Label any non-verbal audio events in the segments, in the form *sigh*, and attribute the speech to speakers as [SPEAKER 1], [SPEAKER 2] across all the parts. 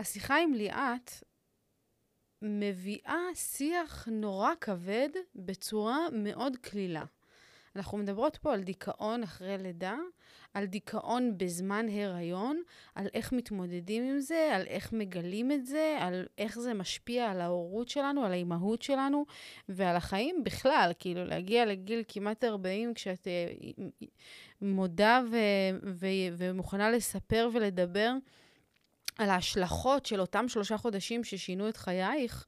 [SPEAKER 1] השיחה עם ליאת מביאה שיח נורא כבד בצורה מאוד קלילה. אנחנו מדברות פה על דיכאון אחרי לידה, על דיכאון בזמן הריון, על איך מתמודדים עם זה, על איך מגלים את זה, על איך זה משפיע על ההורות שלנו, על האימהות שלנו ועל החיים בכלל. כאילו, להגיע לגיל כמעט 40 כשאת אה, מודה ו- ו- ומוכנה לספר ולדבר על ההשלכות של אותם שלושה חודשים ששינו את חייך,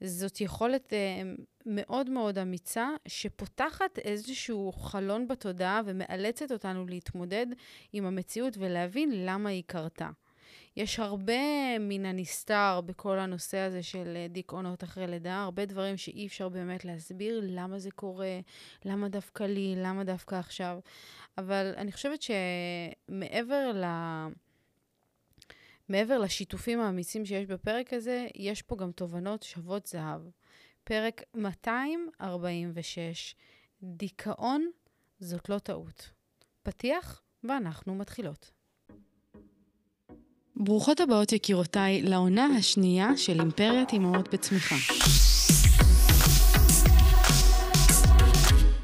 [SPEAKER 1] זאת יכולת uh, מאוד מאוד אמיצה, שפותחת איזשהו חלון בתודעה ומאלצת אותנו להתמודד עם המציאות ולהבין למה היא קרתה. יש הרבה מן הנסתר בכל הנושא הזה של אה, דיכאונות אחרי לידה, הרבה דברים שאי אפשר באמת להסביר למה זה קורה, למה דווקא לי, למה דווקא עכשיו. אבל אני חושבת שמעבר ל... מעבר לשיתופים האמיצים שיש בפרק הזה, יש פה גם תובנות שוות זהב. פרק 246, דיכאון זאת לא טעות. פתיח, ואנחנו מתחילות. ברוכות הבאות יקירותיי לעונה השנייה של אימפריית אמהות בצמיחה.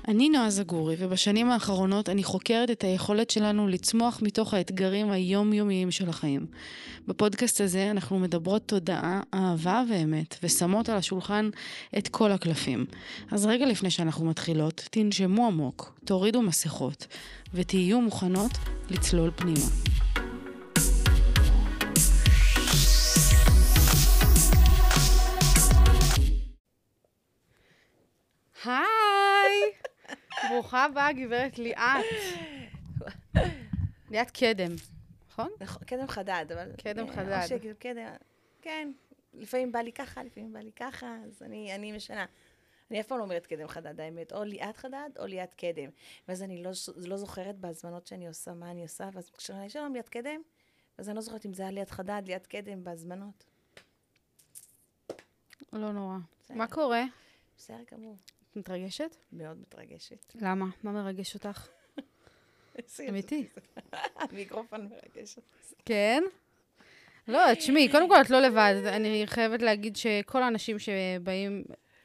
[SPEAKER 1] אני נועה זגורי, ובשנים האחרונות אני חוקרת את היכולת שלנו לצמוח מתוך האתגרים היומיומיים של החיים. בפודקאסט הזה אנחנו מדברות תודעה, אהבה ואמת, ושמות על השולחן את כל הקלפים. אז רגע לפני שאנחנו מתחילות, תנשמו עמוק, תורידו מסכות, ותהיו מוכנות לצלול פנימה. היי! ברוכה הבאה, גברת ליאת. ליאת קדם, נכון?
[SPEAKER 2] נכון, קדם חדד, אבל...
[SPEAKER 1] קדם
[SPEAKER 2] אה,
[SPEAKER 1] חדד.
[SPEAKER 2] או שכאילו קדם, כן. לפעמים בא לי ככה, לפעמים בא לי ככה, אז אני, אני משנה. אני אף פעם לא אומרת קדם חדד, האמת. או ליאת חדד, או ליאת קדם. ואז אני לא, לא זוכרת בהזמנות שאני עושה, מה אני עושה, ואז כשאני שלום ליאת קדם, אז אני לא זוכרת אם זה היה ליאת חדד, ליאת קדם בהזמנות.
[SPEAKER 1] לא נורא.
[SPEAKER 2] בסדר.
[SPEAKER 1] מה קורה?
[SPEAKER 2] בסדר גמור.
[SPEAKER 1] מתרגשת?
[SPEAKER 2] מאוד מתרגשת.
[SPEAKER 1] למה? מה מרגש אותך? אמיתי. *laughs*
[SPEAKER 2] המיקרופון מרגש אותי.
[SPEAKER 1] כן? לא, תשמעי, קודם כל את לא לבד. אני חייבת להגיד שכל האנשים שבאים,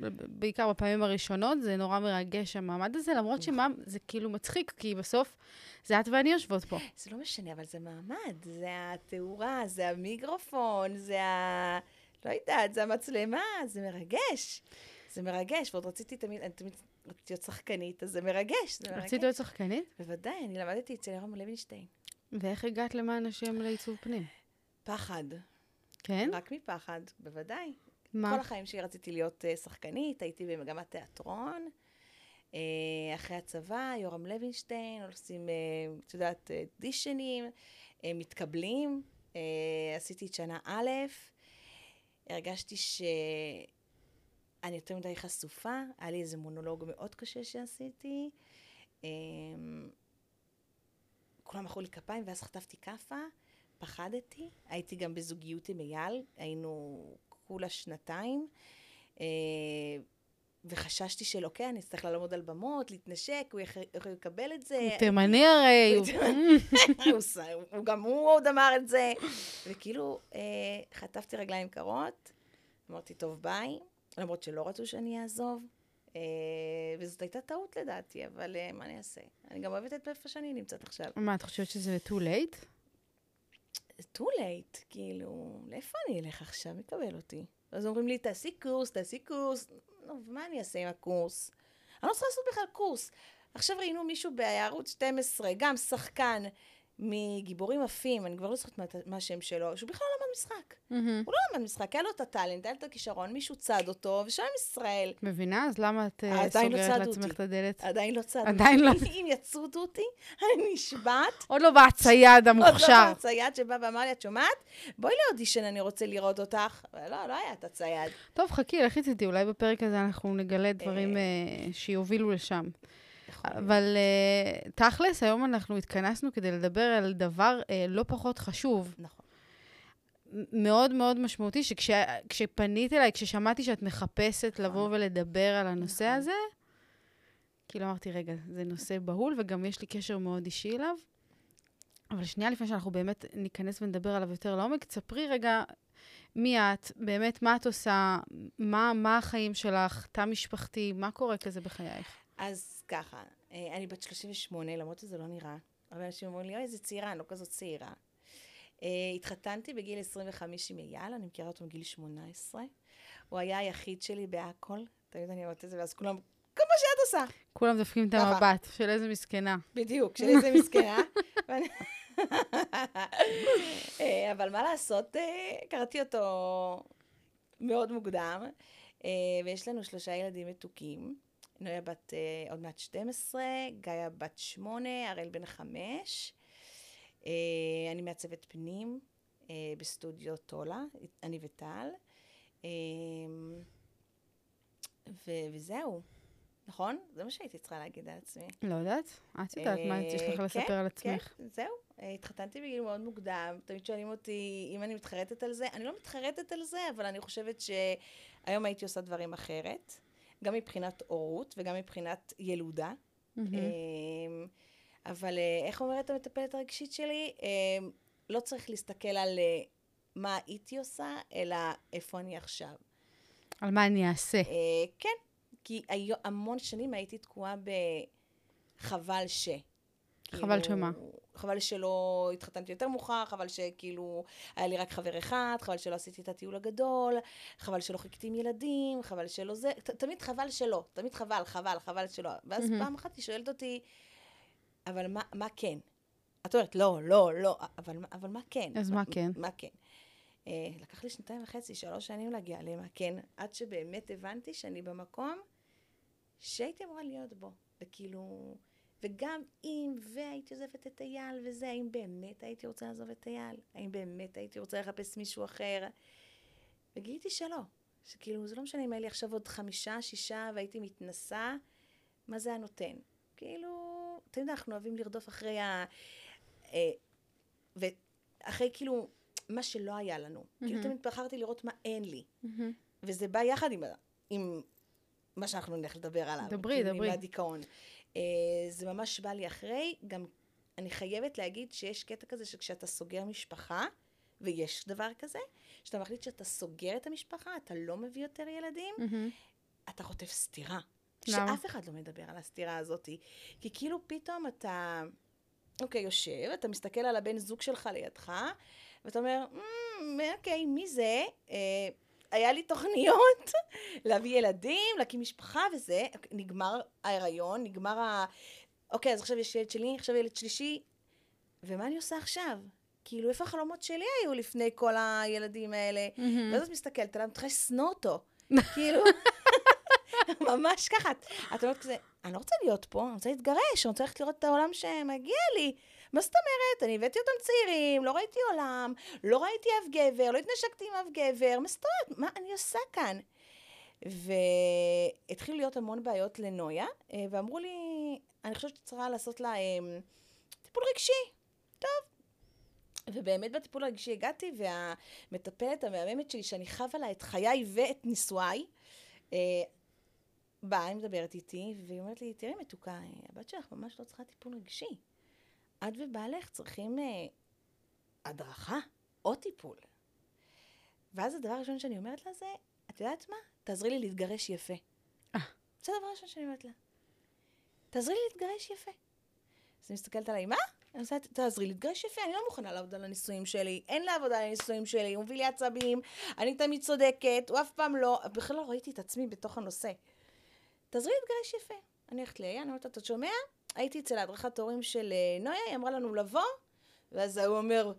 [SPEAKER 1] בעיקר בפעמים הראשונות, זה נורא מרגש המעמד הזה, למרות שמה, זה כאילו מצחיק, כי בסוף זה את ואני יושבות פה.
[SPEAKER 2] זה לא משנה, אבל זה מעמד, זה התאורה, זה המיקרופון, זה ה... לא יודעת, זה המצלמה, זה מרגש. זה מרגש, ועוד רציתי תמיד, אני תמיד רציתי להיות שחקנית, אז זה מרגש, זה מרגש.
[SPEAKER 1] רצית להיות שחקנית?
[SPEAKER 2] בוודאי, אני למדתי אצל ירום לוינשטיין.
[SPEAKER 1] ואיך הגעת למען השם לעיצוב פנים?
[SPEAKER 2] פחד.
[SPEAKER 1] כן?
[SPEAKER 2] רק מפחד, בוודאי.
[SPEAKER 1] מה?
[SPEAKER 2] כל החיים שלי רציתי להיות uh, שחקנית, הייתי במגמת תיאטרון. Uh, אחרי הצבא, יורם לוינשטיין, עושים, uh, את יודעת, דישנים, uh, מתקבלים. Uh, עשיתי את שנה א', הרגשתי שאני יותר מדי חשופה, היה לי איזה מונולוג מאוד קשה שעשיתי. Um, כולם מחאו לי כפיים, ואז חטפתי כאפה, פחדתי. הייתי גם בזוגיות עם אייל, היינו כולה שנתיים, אה, וחששתי של אוקיי, אני אצטרך לעמוד על במות, להתנשק, הוא הוא יקבל את זה.
[SPEAKER 1] הוא תימני הרי. הוא
[SPEAKER 2] גם הוא עוד אמר את זה. וכאילו, אה, חטפתי רגליים קרות, אמרתי, טוב, ביי, למרות שלא רצו שאני אעזוב. אה, וזאת הייתה טעות לדעתי, אבל אה, מה אני אעשה? אני גם אוהבת את איפה שאני נמצאת עכשיו.
[SPEAKER 1] מה, את חושבת שזה too late?
[SPEAKER 2] too late, כאילו, לאיפה אני אלך עכשיו? מי יקבל אותי? אז אומרים לי, תעשי קורס, תעשי קורס. נו, ומה אני אעשה עם הקורס? אני לא צריכה לעשות בכלל קורס. עכשיו ראינו מישהו בערוץ 12, גם שחקן מגיבורים עפים, אני כבר לא זוכרת מה, מה השם שלו, שהוא בכלל משחק.
[SPEAKER 1] מהמם.
[SPEAKER 2] הוא לא למד משחק, היה לו את הטאלנט, היה לו את הכישרון, מישהו צד אותו, ושלם ישראל.
[SPEAKER 1] מבינה? אז למה את אה,
[SPEAKER 2] לא
[SPEAKER 1] סוגרת
[SPEAKER 2] צדו
[SPEAKER 1] לעצמך
[SPEAKER 2] אותי.
[SPEAKER 1] את הדלת?
[SPEAKER 2] עדיין לא צד
[SPEAKER 1] עדיין לא. *laughs*
[SPEAKER 2] אם יצודו אותי, אני נשבעת.
[SPEAKER 1] עוד לא בא הצייד
[SPEAKER 2] עוד לא
[SPEAKER 1] המוכשר.
[SPEAKER 2] בא הצייד שבא ואמר לי, את שומעת? בואי לאודישן, אני רוצה לראות אותך. לא, לא היה את הצייד.
[SPEAKER 1] טוב, חכי, לכי איתי, אולי בפרק הזה אנחנו נגלה דברים אה, שיובילו לשם. אבל אה, תכלס, היום אנחנו התכנסנו כדי לדבר על דבר אה, לא פחות חשוב,
[SPEAKER 2] נכון.
[SPEAKER 1] מאוד מאוד משמעותי, שכשפנית אליי, כששמעתי שאת מחפשת לבוא ולדבר על הנושא
[SPEAKER 2] נכון.
[SPEAKER 1] הזה, כאילו אמרתי, רגע, זה נושא בהול, וגם יש לי קשר מאוד אישי אליו. אבל שנייה לפני שאנחנו באמת ניכנס ונדבר עליו יותר לעומק, תספרי רגע מי את? באמת, מה את עושה? מה, מה החיים שלך? תא משפחתי? מה קורה כזה בחייך?
[SPEAKER 2] אז ככה, אה, אני בת 38, למרות שזה לא נראה. הרבה אנשים אומרים לי, אוי, איזה צעירה, אני לא כזאת צעירה. Uh, התחתנתי בגיל 25 עם אייל, אני מכירה אותו מגיל 18. הוא היה היחיד שלי בהכל. תמיד אני אומרת את זה, ואז כולם, כמו שאת עושה.
[SPEAKER 1] כולם דופקים את המבט, של איזה מסכנה.
[SPEAKER 2] בדיוק, של איזה מסכנה. *laughs* אה, אבל מה לעשות, הכרתי אותו מאוד מוקדם, ויש לנו שלושה ילדים מתוקים. נויה בת uh, עוד מעט 12, גאיה בת 8, הראל בן 5. Uh, אני מעצבת פנים uh, בסטודיו טולה, אני וטל. Uh, ו- וזהו, נכון? זה מה שהייתי צריכה להגיד על עצמי.
[SPEAKER 1] לא יודעת, את יודעת מה יש לך לספר
[SPEAKER 2] כן,
[SPEAKER 1] על עצמך.
[SPEAKER 2] כן, זהו. התחתנתי בגיל מאוד מוקדם, תמיד שואלים אותי אם אני מתחרטת על זה. אני לא מתחרטת על זה, אבל אני חושבת שהיום הייתי עושה דברים אחרת. גם מבחינת הורות וגם מבחינת ילודה. Mm-hmm. אבל אה, איך אומרת המטפלת הרגשית שלי? אמ, לא צריך להסתכל על אה, מה הייתי עושה, אלא איפה אני עכשיו.
[SPEAKER 1] על מה אני אעשה. אה,
[SPEAKER 2] כן, כי המון שנים הייתי תקועה בחבל ש.
[SPEAKER 1] חבל כאילו, שמה?
[SPEAKER 2] חבל שלא התחתנתי יותר מאוחר, חבל שכאילו היה לי רק חבר אחד, חבל שלא עשיתי את הטיול הגדול, חבל שלא חיכיתי עם ילדים, חבל שלא זה, ת, תמיד חבל שלא, תמיד חבל, חבל, חבל שלא. ואז mm-hmm. פעם אחת היא שואלת אותי, אבל מה, מה כן? את אומרת, לא, לא, לא, אבל, אבל מה כן?
[SPEAKER 1] אז מה, מה כן?
[SPEAKER 2] מה כן? אה, לקח לי שנתיים וחצי, שלוש שנים להגיע למה כן, עד שבאמת הבנתי שאני במקום שהייתי אמורה להיות בו. וכאילו... וגם אם והייתי עוזבת את אייל וזה, האם באמת הייתי רוצה לעזוב את אייל? האם באמת הייתי רוצה לחפש מישהו אחר? וגיליתי שלא. שכאילו, זה לא משנה אם היה לי עכשיו עוד חמישה, שישה, והייתי מתנסה, מה זה הנותן? כאילו, אתם יודעים, אנחנו אוהבים לרדוף אחרי ה... אה, ואחרי כאילו, מה שלא היה לנו. Mm-hmm. כאילו, תמיד בחרתי לראות מה אין לי. Mm-hmm. וזה בא יחד עם, עם מה שאנחנו נלך לדבר עליו.
[SPEAKER 1] דברי, כאילו, דברי.
[SPEAKER 2] עם הדיכאון. Uh, זה ממש בא לי אחרי, גם אני חייבת להגיד שיש קטע כזה שכשאתה סוגר משפחה, ויש דבר כזה, שאתה מחליט שאתה סוגר את המשפחה, אתה לא מביא יותר ילדים, mm-hmm. אתה חוטף סתירה. למה? שאף אחד לא מדבר על הסתירה הזאת. כי כאילו פתאום אתה, אוקיי, יושב, אתה מסתכל על הבן זוג שלך לידך, ואתה אומר, mm, אוקיי, מי זה? אה, היה לי תוכניות *laughs* להביא ילדים, להקים משפחה וזה, נגמר ההיריון, נגמר ה... אוקיי, אז עכשיו יש ילד שלי, עכשיו ילד שלישי, ומה אני עושה עכשיו? כאילו, איפה החלומות שלי היו לפני כל הילדים האלה? Mm-hmm. ואז את מסתכלת עליו, מתחילה לשנוא אותו. *laughs* כאילו, *laughs* ממש ככה. את אומרת כזה, אני לא רוצה להיות פה, אני רוצה להתגרש, אני רוצה ללכת לראות את העולם שמגיע לי. מה זאת אומרת? אני הבאתי אותם צעירים, לא ראיתי עולם, לא ראיתי אף גבר, לא התנשקתי עם אף גבר, מה זאת אומרת? מה אני עושה כאן? והתחילו להיות המון בעיות לנויה, אה, ואמרו לי, אני חושבת שצריכה לעשות לה אה, טיפול רגשי. טוב. ובאמת בטיפול הרגשי הגעתי, והמטפלת המהממת שלי, שאני חווה לה את חיי ואת נישואיי, אה, באה, היא מדברת איתי, והיא אומרת לי, תראי מתוקה, הבת שלך ממש לא צריכה טיפול רגשי. את ובעלך צריכים אה, הדרכה או טיפול. ואז הדבר הראשון שאני אומרת לה זה, את יודעת מה? תעזרי לי להתגרש יפה. אה. זה הדבר הראשון שאני אומרת לה. תעזרי לי להתגרש יפה. אז היא מסתכלת עליי, מה? אני עושה, תעזרי להתגרש יפה, אני לא מוכנה לעבוד על הנישואים שלי, אין לה עבודה על הנישואים שלי, הוא מביא לי עצבים, אני תמיד צודקת, הוא אף פעם לא, בכלל לא ראיתי את עצמי בתוך הנושא. תעזרי להתגרש יפה. אני הולכת לאיה, אני אומרת, אתה שומע? הייתי אצל הדרכת הורים של אה, נויה, היא אמרה לנו לבוא, ואז הוא אומר,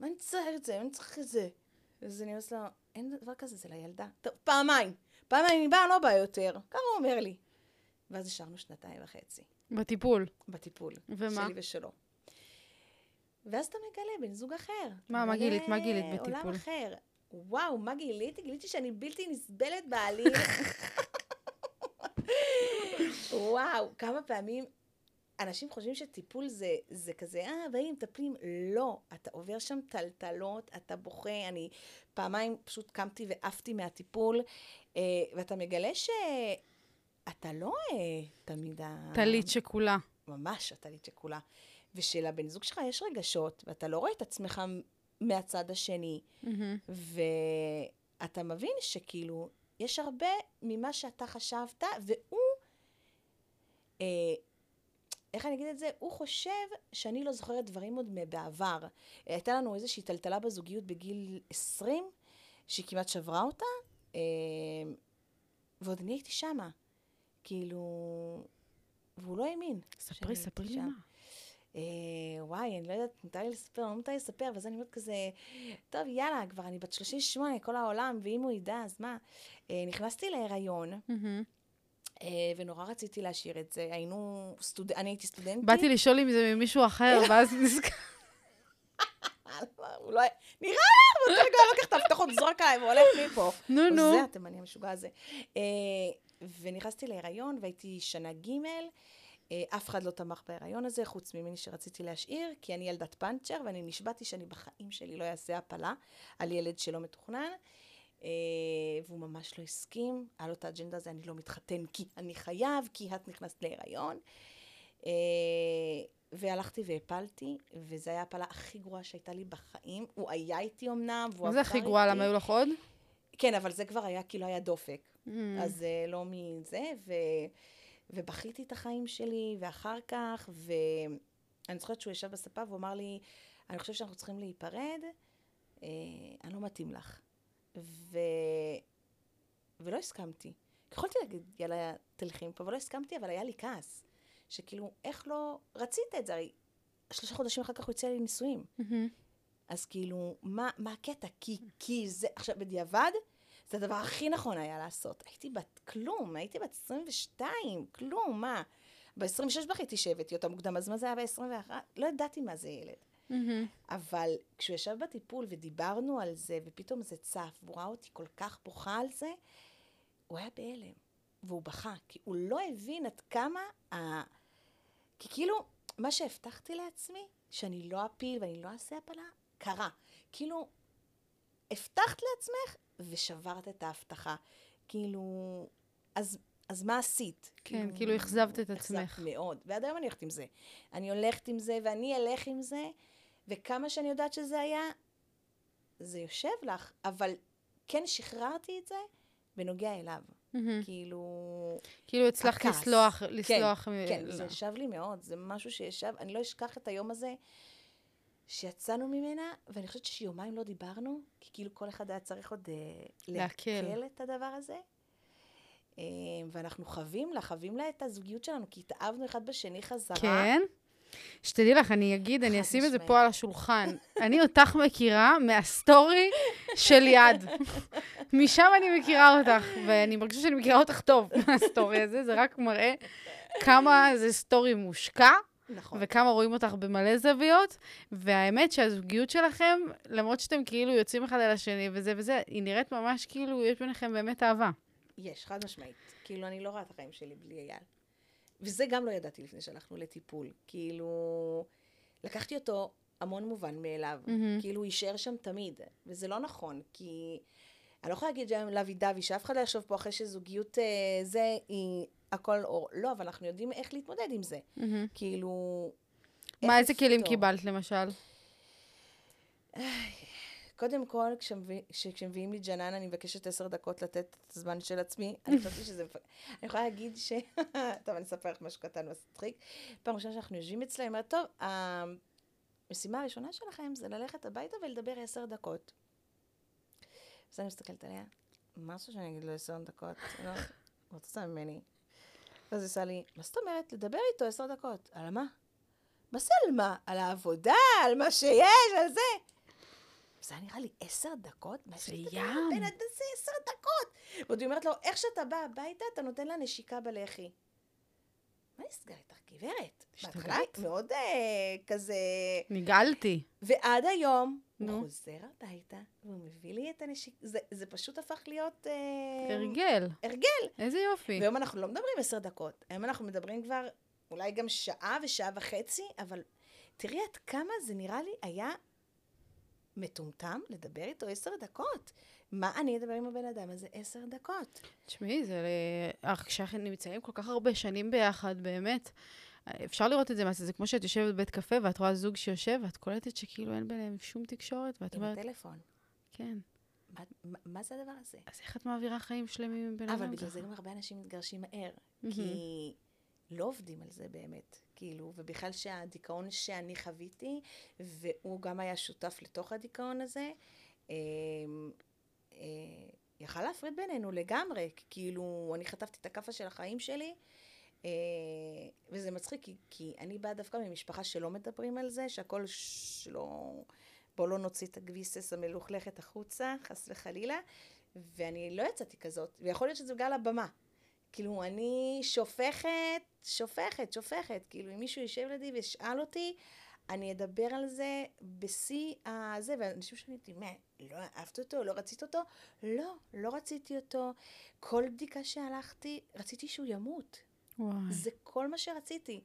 [SPEAKER 2] מה אני צריך את זה? אני צריך את זה. אז אני אומרת לו, אין דבר כזה, זה לילדה. טוב, פעמיים. פעמיים אני באה, לא באה יותר. ככה הוא אומר לי. ואז השארנו שנתיים וחצי.
[SPEAKER 1] בטיפול.
[SPEAKER 2] בטיפול.
[SPEAKER 1] ומה?
[SPEAKER 2] שלי ושלו. ואז אתה מגלה בן זוג אחר.
[SPEAKER 1] מה, מה גילית? מה גילית בטיפול?
[SPEAKER 2] עולם אחר. וואו, מה גיליתי? גיליתי שאני בלתי נסבלת בעליל. *laughs* וואו, כמה פעמים אנשים חושבים שטיפול זה, זה כזה, אה, באים, מטפלים. לא, אתה עובר שם טלטלות, אתה בוכה. אני פעמיים פשוט קמתי ועפתי מהטיפול, אה, ואתה מגלה שאתה לא אה, תמיד ה...
[SPEAKER 1] טלית שכולה.
[SPEAKER 2] ממש הטלית שכולה. ושלבן זוג שלך יש רגשות, ואתה לא רואה את עצמך מהצד השני.
[SPEAKER 1] מהמם.
[SPEAKER 2] ואתה מבין שכאילו, יש הרבה ממה שאתה חשבת, והוא, אה, איך אני אגיד את זה? הוא חושב שאני לא זוכרת דברים עוד מבעבר. הייתה לנו איזושהי טלטלה בזוגיות בגיל 20, שהיא כמעט שברה אותה, אה, ועוד אני הייתי שמה. כאילו, והוא לא האמין.
[SPEAKER 1] ספרי, ספרי לי. מה.
[SPEAKER 2] אה, וואי, אני לא יודעת, מותר לי לספר, לא מותר לי לספר, ואז אני אומרת כזה, טוב, יאללה, כבר אני בת 38, כל העולם, ואם הוא ידע, אז מה? אה, נכנסתי להיריון,
[SPEAKER 1] מהמם.
[SPEAKER 2] אה, ונורא רציתי להשאיר את זה. היינו סטוד... אני הייתי סטודנטית.
[SPEAKER 1] באתי לשאול אם זה ממישהו אחר, *laughs* ואז נזכר.
[SPEAKER 2] הוא לא... נראה לך, הוא רוצה כבר לקח את המפתחות, זרוק עליי, והולך מפה.
[SPEAKER 1] נו, נו.
[SPEAKER 2] זה התימני המשוגע הזה. אה, ונכנסתי להיריון, והייתי שנה ג', אה, אף אחד לא תמך בהיריון הזה, חוץ ממני שרציתי להשאיר, כי אני ילדת פאנצ'ר, ואני נשבעתי שאני בחיים שלי לא אעשה הפלה על ילד שלא מתוכנן. אה, והוא ממש לא הסכים, היה לו את האג'נדה הזה, אני לא מתחתן כי אני חייב, כי את נכנסת להיריון. אה, והלכתי והפלתי, וזו הייתה ההפלה הכי גרועה שהייתה לי בחיים. הוא היה איתי אמנם, והוא
[SPEAKER 1] מה זה הכי גרועה? למה היו לך עוד?
[SPEAKER 2] כן, אבל זה כבר היה, כאילו היה דופק.
[SPEAKER 1] מהמם.
[SPEAKER 2] אז uh, לא מזה, ו... ובכיתי את החיים שלי, ואחר כך, ואני זוכרת שהוא ישב בספה והוא אמר לי, אני חושב שאנחנו צריכים להיפרד, אה, אני לא מתאים לך. ו... ולא הסכמתי. יכולתי להגיד, יאללה, תלכי מפה, אבל לא הסכמתי, אבל היה לי כעס. שכאילו, איך לא רצית את זה? הרי שלושה חודשים אחר כך הוא הציע לי נישואים.
[SPEAKER 1] מהמם.
[SPEAKER 2] אז כאילו, מה, מה הקטע? כי, כי זה, עכשיו, בדיעבד, זה הדבר הכי נכון היה לעשות. הייתי בת כלום, הייתי בת 22, כלום, מה? ב-26 בכיתי שהבאתי אותה מוקדם, אז מה זה היה ב-21? לא ידעתי מה זה ילד.
[SPEAKER 1] מהמם.
[SPEAKER 2] אבל כשהוא ישב בטיפול ודיברנו על זה, ופתאום זה צף, והוא ראה אותי כל כך בוכה על זה, הוא היה בהלם, והוא בכה, כי הוא לא הבין עד כמה ה... כי כאילו, מה שהבטחתי לעצמי, שאני לא אפיל ואני לא אעשה הפלה, קרה. כאילו, הבטחת לעצמך ושברת את ההבטחה. כאילו, אז, אז מה עשית?
[SPEAKER 1] כן, כאילו אכזבת את עצמך.
[SPEAKER 2] אכזבת מאוד, ועד היום אני הולכת עם זה. אני הולכת עם זה, ואני אלך עם זה, וכמה שאני יודעת שזה היה, זה יושב לך, אבל כן שחררתי את זה בנוגע אליו. כאילו...
[SPEAKER 1] כאילו הצלחת. לסלוח,
[SPEAKER 2] כן,
[SPEAKER 1] לסלוח. מ-
[SPEAKER 2] כן,
[SPEAKER 1] לא.
[SPEAKER 2] זה ישב לי מאוד, זה משהו שישב, אני לא אשכח את היום הזה שיצאנו ממנה, ואני חושבת שיומיים לא דיברנו, כי כאילו כל אחד היה צריך עוד אה,
[SPEAKER 1] להקל.
[SPEAKER 2] את הדבר הזה. אה, ואנחנו חווים לה, חווים לה את הזוגיות שלנו, כי התאהבנו אחד בשני חזרה.
[SPEAKER 1] כן? שתדעי לך, אני אגיד, אני אשים את זה. פה על השולחן. אני אותך מכירה מהסטורי של יד. משם אני מכירה אותך, ואני מרגישה שאני מכירה אותך טוב מהסטורי הזה, זה רק מראה כמה זה סטורי מושקע,
[SPEAKER 2] נכון.
[SPEAKER 1] וכמה רואים אותך במלא זוויות, והאמת שהזוגיות שלכם, למרות שאתם כאילו יוצאים אחד על השני וזה וזה, היא נראית ממש כאילו יש ביניכם באמת אהבה.
[SPEAKER 2] יש, חד משמעית. כאילו, אני לא רואה את החיים שלי בלי אייל. וזה גם לא ידעתי לפני שהלכנו לטיפול. כאילו, לקחתי אותו המון מובן מאליו.
[SPEAKER 1] מהמם.
[SPEAKER 2] כאילו, הוא יישאר שם תמיד. וזה לא נכון, כי אני לא יכולה להגיד שהיום לוי דווי, שאף אחד לא יחשוב פה אחרי שזוגיות אה, זה, היא הכל אור. לא, אבל אנחנו יודעים איך להתמודד עם זה.
[SPEAKER 1] מהמם.
[SPEAKER 2] כאילו...
[SPEAKER 1] מה, איזה כלים. קיבלת למשל?
[SPEAKER 2] קודם כל, כשמביא- כש- כשמביאים לי ג'נן, אני מבקשת עשר דקות לתת את הזמן של עצמי. *laughs* אני חושבת שזה... אני יכולה להגיד ש... *laughs* טוב, אני אספר לך משהו קטן מצחיק. פעם ראשונה שאנחנו יושבים אצלה, היא אומרת, טוב, המשימה הראשונה שלכם זה ללכת הביתה ולדבר עשר דקות. אז אני מסתכלת עליה, מה זה שאני אגיד לו עשר דקות? לא, *laughs* רוצה ממני. ואז היא עושה לי, מה זאת אומרת? לדבר איתו עשר דקות. על מה? מה זה על מה? על העבודה, על מה שיש, על זה. זה היה נראה לי עשר דקות?
[SPEAKER 1] זה ים.
[SPEAKER 2] בן אדם זה עשר דקות? ועוד היא אומרת לו, איך שאתה בא הביתה, אתה נותן לה נשיקה בלחי. מה נסגר איתך, גברת? בהתחלה מאוד אה, כזה...
[SPEAKER 1] נגעלתי.
[SPEAKER 2] ועד היום,
[SPEAKER 1] נו.
[SPEAKER 2] הוא חוזר הביתה, והוא מביא לי את הנשיקה. זה, זה פשוט הפך להיות... אה,
[SPEAKER 1] הרגל.
[SPEAKER 2] הרגל.
[SPEAKER 1] איזה יופי.
[SPEAKER 2] והיום אנחנו לא מדברים עשר דקות, היום אנחנו מדברים כבר אולי גם שעה ושעה וחצי, אבל תראי עד כמה זה נראה לי היה מטומטם לדבר איתו עשר דקות. מה אני אדבר עם הבן אדם הזה עשר דקות?
[SPEAKER 1] תשמעי, זה... כשאנחנו נמצאים כל כך הרבה שנים ביחד, באמת, אפשר לראות את זה, מה זה, כמו שאת יושבת בבית קפה ואת רואה זוג שיושב, ואת קולטת שכאילו אין ביניהם שום תקשורת, ואת
[SPEAKER 2] עם
[SPEAKER 1] אומרת,
[SPEAKER 2] הטלפון.
[SPEAKER 1] כן.
[SPEAKER 2] מה- מה- זה הדבר הזה?
[SPEAKER 1] אז איך את מעבירה חיים שלמים עם בן אדם
[SPEAKER 2] אבל
[SPEAKER 1] ככה?
[SPEAKER 2] בגלל זה גם הרבה אנשים מתגרשים מהר. כי לא עובדים על זה באמת, כאילו, ובכלל שהדיכאון שאני חוויתי, והוא גם היה שותף לתוך הדיכאון הזה, אה, אה, יכל להפריד בינינו לגמרי, כאילו, אני חטפתי את הכאפה של החיים שלי, אה, וזה מצחיק, כי, כי אני באה דווקא ממשפחה שלא מדברים על זה, שהכל שלא... בואו לא נוציא את הגביסס המלוכלכת החוצה, חס וחלילה, ואני לא יצאתי כזאת, ויכול להיות שזה בגלל הבמה. כאילו, אני שופכת, שופכת, שופכת. כאילו, אם מישהו יישב לידי וישאל אותי, אני אדבר על זה בשיא הזה, ואנשים שואלים אותי, מה, לא אהבת אותו? לא רצית אותו? לא, לא רציתי אותו. כל בדיקה שהלכתי, רציתי שהוא ימות.
[SPEAKER 1] וואי.
[SPEAKER 2] זה כל מה שרציתי.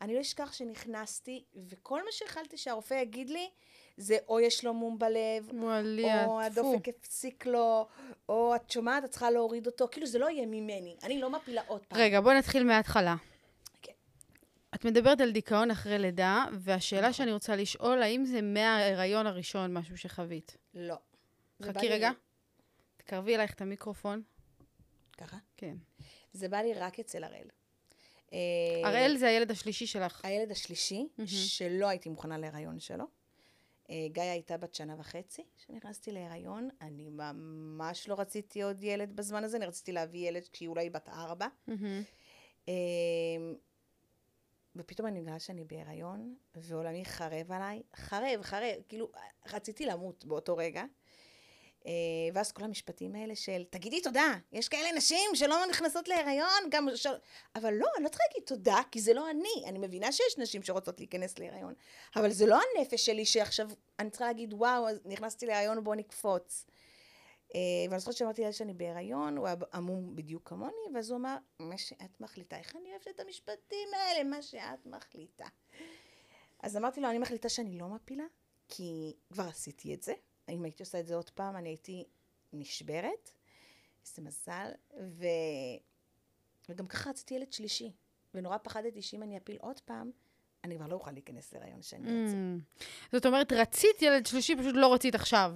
[SPEAKER 2] אני לא אשכח שנכנסתי, וכל מה שיכלתי שהרופא יגיד לי, זה או יש לו מום בלב,
[SPEAKER 1] וואליה,
[SPEAKER 2] או. הדופק הפסיק לו, או את שומעת, את צריכה להוריד אותו. כאילו, זה לא יהיה ממני. אני לא מפילה עוד פעם.
[SPEAKER 1] רגע, בואי נתחיל מההתחלה. את מדברת על דיכאון אחרי לידה, והשאלה
[SPEAKER 2] נכון.
[SPEAKER 1] שאני רוצה לשאול, האם זה מההיריון הראשון משהו שחווית?
[SPEAKER 2] לא.
[SPEAKER 1] חכי
[SPEAKER 2] לי-
[SPEAKER 1] רגע. תקרבי אלייך את המיקרופון.
[SPEAKER 2] ככה?
[SPEAKER 1] כן.
[SPEAKER 2] זה בא לי רק אצל הראל. אה,
[SPEAKER 1] הראל זה הילד השלישי שלך.
[SPEAKER 2] הילד השלישי. שלא הייתי מוכנה להיריון שלו. אה, גיא הייתה בת שנה וחצי כשנכנסתי להיריון. אני ממש לא רציתי עוד ילד בזמן הזה, אני רציתי להביא ילד כשהיא אולי בת ארבע.
[SPEAKER 1] מהמם.
[SPEAKER 2] ופתאום אני מגלה שאני בהיריון, ועולמי חרב עליי. חרב, חרב, כאילו, רציתי למות באותו רגע. אה, ואז כל המשפטים האלה של, תגידי תודה, יש כאלה נשים שלא נכנסות להיריון, גם... ש... אבל לא, אני לא צריכה להגיד תודה, כי זה לא אני. אני מבינה שיש נשים שרוצות להיכנס להיריון, אבל זה לא הנפש שלי שעכשיו אני צריכה להגיד, וואו, נכנסתי להיריון, בוא נקפוץ. אה, ואני זוכרת שאמרתי לה שאני בהיריון, הוא היה עמום בדיוק כמוני, ואז הוא אמר, מה שאת מחליטה, איך אני אוהבת את המשפטים האלה, מה שאת מחליטה. אז אמרתי לו, אני מחליטה שאני לא מפילה, כי כבר עשיתי את זה. אם הייתי עושה את זה עוד פעם, אני הייתי נשברת. איזה מזל. ו... וגם ככה רציתי ילד שלישי. ונורא פחדתי שאם אני אפיל עוד פעם, אני כבר לא אוכל להיכנס להיריון שאני ארצה.
[SPEAKER 1] Mm. זאת אומרת, רצית ילד שלישי, פשוט לא רצית עכשיו.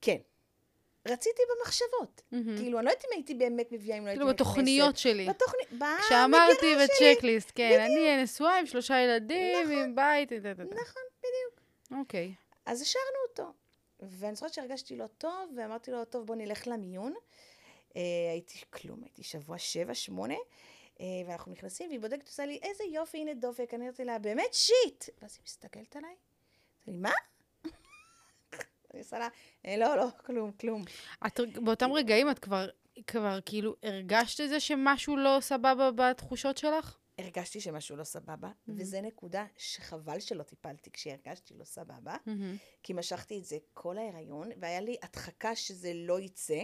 [SPEAKER 2] כן. רציתי במחשבות.
[SPEAKER 1] מהמם.
[SPEAKER 2] כאילו, אני לא יודעת אם הייתי באמת מביאה, אם לא הייתי
[SPEAKER 1] כאילו
[SPEAKER 2] נכנסת.
[SPEAKER 1] בתוכניות שלי.
[SPEAKER 2] בתוכנית,
[SPEAKER 1] כשאמרתי
[SPEAKER 2] במגירה שלי.
[SPEAKER 1] בצ'קליסט, כן, אני נשואה עם שלושה ילדים, עם בית.
[SPEAKER 2] נכון, בדיוק.
[SPEAKER 1] אוקיי.
[SPEAKER 2] אז השארנו אותו. ואני זוכרת שהרגשתי לא טוב, ואמרתי לו, טוב, בוא נלך למיון. אה, הייתי כלום, הייתי שבוע שבע, שמונה, אה, ואנחנו נכנסים, והיא בודקת, עושה לי, איזה יופי, הנה דופק. אני אמרתי לה, באמת שיט. ואז היא מסתכלת עליי, אמרתי לי, מה? אני עושה לה, "אה, לא, לא, כלום, כלום.
[SPEAKER 1] את, באותם רגעים את כבר, כבר כאילו הרגשת את זה שמשהו לא סבבה בתחושות שלך?
[SPEAKER 2] הרגשתי שמשהו לא סבבה, וזה נקודה שחבל שלא טיפלתי כשהרגשתי לא סבבה, כי משכתי את זה כל ההיריון, והיה לי הדחקה שזה לא יצא.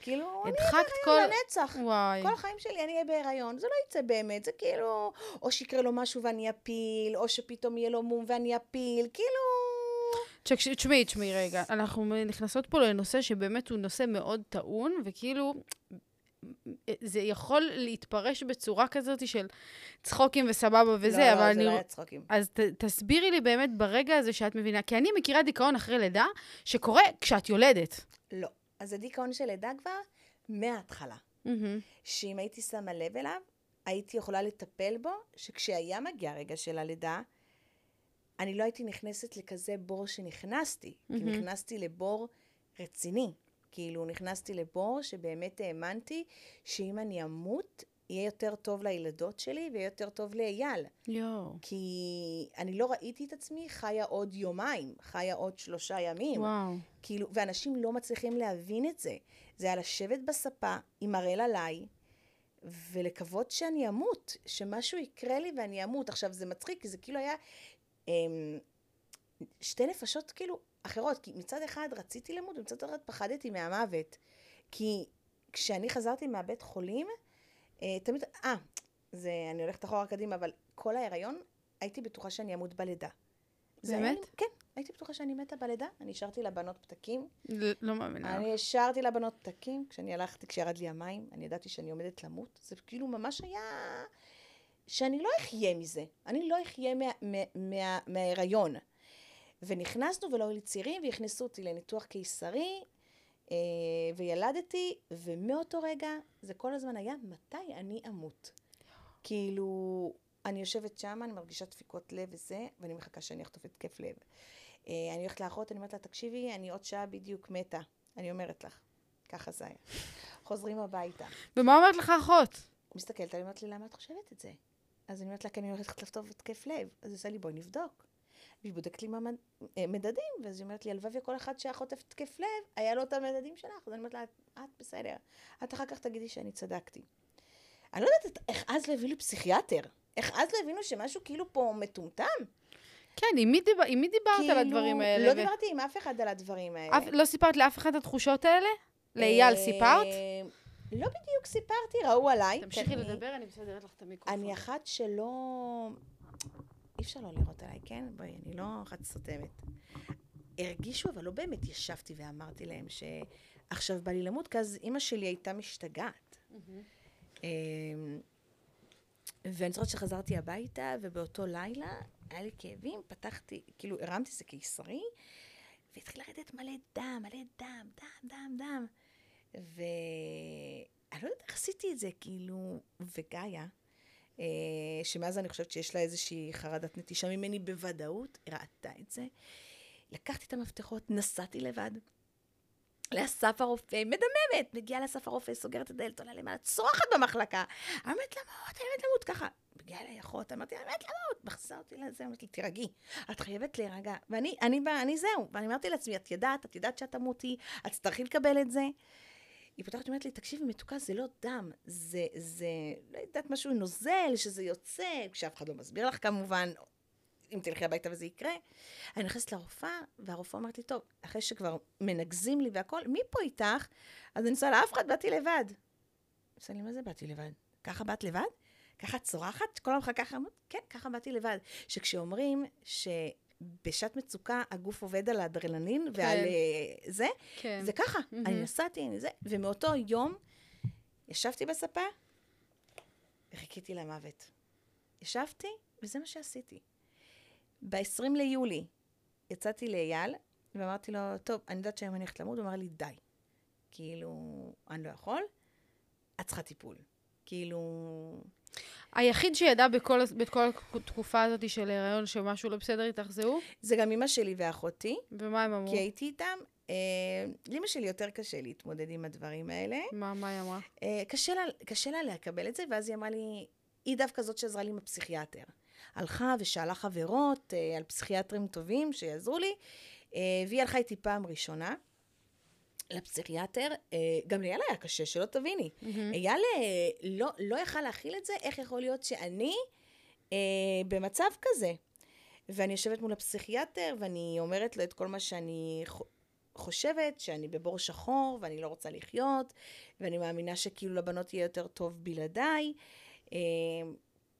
[SPEAKER 2] כאילו, אני אהיה
[SPEAKER 1] הדחקת כל...
[SPEAKER 2] בהיריון לנצח.
[SPEAKER 1] וואי.
[SPEAKER 2] כל החיים שלי אני אהיה בהיריון, זה לא יצא באמת, זה כאילו, או שיקרה לו משהו ואני אפיל, או שפתאום יהיה לו מום ואני אפיל, כאילו...
[SPEAKER 1] תשמעי, תשמעי רגע, אנחנו נכנסות פה לנושא שבאמת הוא נושא מאוד טעון, וכאילו, זה יכול להתפרש בצורה כזאת של צחוקים וסבבה וזה,
[SPEAKER 2] לא,
[SPEAKER 1] אבל
[SPEAKER 2] לא,
[SPEAKER 1] אני...
[SPEAKER 2] זה לא היה צחוקים.
[SPEAKER 1] אז ת, תסבירי לי באמת ברגע הזה שאת מבינה, כי אני מכירה דיכאון אחרי לידה שקורה כשאת יולדת.
[SPEAKER 2] לא. אז הדיכאון של לידה כבר מההתחלה.
[SPEAKER 1] מהמם.
[SPEAKER 2] שאם הייתי שמה לב אליו, הייתי יכולה לטפל בו, שכשהיה מגיע הרגע של הלידה, אני לא הייתי נכנסת לכזה בור שנכנסתי, כי
[SPEAKER 1] מהמם.
[SPEAKER 2] נכנסתי לבור רציני. כאילו, נכנסתי לבור שבאמת האמנתי שאם אני אמות, יהיה יותר טוב לילדות שלי ויהיה יותר טוב לאייל.
[SPEAKER 1] יואו.
[SPEAKER 2] כי אני לא ראיתי את עצמי חיה עוד יומיים, חיה עוד שלושה ימים.
[SPEAKER 1] וואו.
[SPEAKER 2] כאילו, ואנשים לא מצליחים להבין את זה. זה היה לשבת בספה עם הראל עליי, ולקוות שאני אמות, שמשהו יקרה לי ואני אמות. עכשיו, זה מצחיק, כי זה כאילו היה שתי נפשות כאילו אחרות, כי מצד אחד רציתי למות, ומצד אחד פחדתי מהמוות. כי כשאני חזרתי מהבית חולים, אה, תמיד, אה, זה, אני הולכת אחורה קדימה, אבל כל ההיריון הייתי בטוחה שאני אמות בלידה.
[SPEAKER 1] באמת?
[SPEAKER 2] כן, הייתי בטוחה שאני מתה בלידה. אני השארתי לבנות פתקים.
[SPEAKER 1] לא מאמינה.
[SPEAKER 2] אני השארתי לבנות פתקים. כשאני הלכתי, כשירד לי המים, אני ידעתי שאני עומדת למות. זה כאילו ממש היה שאני לא אחיה מזה. אני לא אחיה מה, מה, מה, מההיריון. ונכנסנו ולא היו לי צירים, והכניסו אותי לניתוח קיסרי, אה, וילדתי, ומאותו רגע זה כל הזמן היה, מתי אני אמות? כאילו, אני יושבת שם, אני מרגישה דפיקות לב וזה, ואני מחכה שאני אחטוף התקף לב. אה, אני הולכת לאחות, אני אומרת לה, תקשיבי, אני עוד שעה בדיוק מתה. אני אומרת לך. ככה זה היה. חוזרים הביתה.
[SPEAKER 1] ומה אומרת לך אחות?
[SPEAKER 2] מסתכלת עליה, אומרת לי, למה את חושבת את זה? אז אני אומרת לה, כי אני הולכת לחטוף התקף לב. אז היא עושה לי, בואי נבדוק. והיא בודקת לי מה אה, מדדים, ואז היא אומרת לי, הלוואי וכל אחד שהיה חוטף התקף לב, היה לו את המדדים שלך. אז אני אומרת לה, את בסדר. את אחר כך תגידי שאני צדקתי. אני לא יודעת איך אז לא הביאו לי פסיכיאטר. איך אז לא הבינו שמשהו כאילו פה מטומטם?
[SPEAKER 1] כן, עם מי, דיבר, עם מי דיברת על הדברים האלה?
[SPEAKER 2] לא
[SPEAKER 1] ו-
[SPEAKER 2] דיברתי עם אף אחד על הדברים האלה.
[SPEAKER 1] אף, לא סיפרת לאף אחד את התחושות האלה? לאייל
[SPEAKER 2] אה,
[SPEAKER 1] סיפרת?
[SPEAKER 2] לא בדיוק סיפרתי, ראו עליי.
[SPEAKER 1] תמשיכי לדבר, אני מסדרת לך את המיקרופון.
[SPEAKER 2] אני אחת שלא... אי אפשר לא לראות עליי, כן? בואי, אני לא אחת סותמת. הרגישו, אבל לא באמת ישבתי ואמרתי להם שעכשיו בא לי למות, כי אז אימא שלי הייתה משתגעת. אמ, ואני זוכרת שחזרתי הביתה, ובאותו לילה היה לי כאבים, פתחתי, כאילו הרמתי זה קיסרי, והתחיל לרדת מלא דם, מלא דם, דם, דם, דם. ואני לא יודעת איך עשיתי את זה, כאילו, וגאיה, אה, שמאז אני חושבת שיש לה איזושהי חרדת נטישה ממני בוודאות, ראתה את זה. לקחתי את המפתחות, נסעתי לבד. לאסף הרופא, מדממת, מגיעה לאסף הרופא, סוגרת את הדלת, עולה למעלה, צורחת במחלקה. אומרת למות, אני מת למות, ככה. מגיעה אליי אחות, אמרתי לה, מת למות, מכסה אותי לזה, אמרתי לי, תירגעי, את חייבת להירגע. ואני, אני, אני, אני זהו, ואני אמרתי לעצמי, את יודעת, את יודעת שאת תמותי, את תצטרכי לקבל את זה. היא פותחת ואומרת לי, תקשיבי, מתוקה, זה לא דם, זה, זה, לא יודעת, משהו נוזל, שזה יוצא, כשאף אחד לא מסביר לך כמובן, אם תלכי הביתה וזה יקרה. אני נכנסת לרופאה, והרופאה אומרת לי, טוב, אחרי שכבר מנגזים לי והכל, מי פה איתך? אז אני נוסעה לאף אחד, באתי לבד. עושה לי, מה זה באתי לבד? ככה באת לבד? ככה צורחת? כל המחכה ככה? כן, ככה באתי לבד. שכשאומרים שבשעת מצוקה הגוף עובד על האדרנלין
[SPEAKER 1] כן.
[SPEAKER 2] ועל אה, זה,
[SPEAKER 1] כן.
[SPEAKER 2] זה ככה.
[SPEAKER 1] מהמם.
[SPEAKER 2] אני נסעתי, אני זה, ומאותו יום ישבתי בספה וחיכיתי למוות. ישבתי, וזה מה שעשיתי. ב-20 ליולי יצאתי לאייל, ואמרתי לו, טוב, אני יודעת שהיום אני הולכת למות, הוא אמר לי, די. כאילו, אני לא יכול, את צריכה טיפול. כאילו,
[SPEAKER 1] היחיד שידע בכל, בכל התקופה הזאת של ההיריון שמשהו לא בסדר איתך זה הוא?
[SPEAKER 2] זה גם אמא שלי ואחותי,
[SPEAKER 1] ומה הם אמרו?
[SPEAKER 2] כי הייתי איתם. אה, לאמא שלי יותר קשה להתמודד עם הדברים האלה.
[SPEAKER 1] מה, מה היא אמרה?
[SPEAKER 2] אה, קשה לה, קשה לה לקבל את זה, ואז היא אמרה לי, היא דווקא זאת שעזרה לי עם הפסיכיאטר. הלכה ושאלה חברות אה, על פסיכיאטרים טובים שיעזרו לי, אה, והיא הלכה איתי פעם ראשונה לפסיכיאטר. אה, גם לאייל היה קשה, שלא תביני. אייל אה, לא, לא יכל להכיל את זה, איך יכול להיות שאני אה, במצב כזה? ואני יושבת מול הפסיכיאטר, ואני אומרת לו את כל מה שאני חושבת, שאני בבור שחור, ואני לא רוצה לחיות, ואני מאמינה שכאילו לבנות יהיה יותר טוב בלעדיי. אה,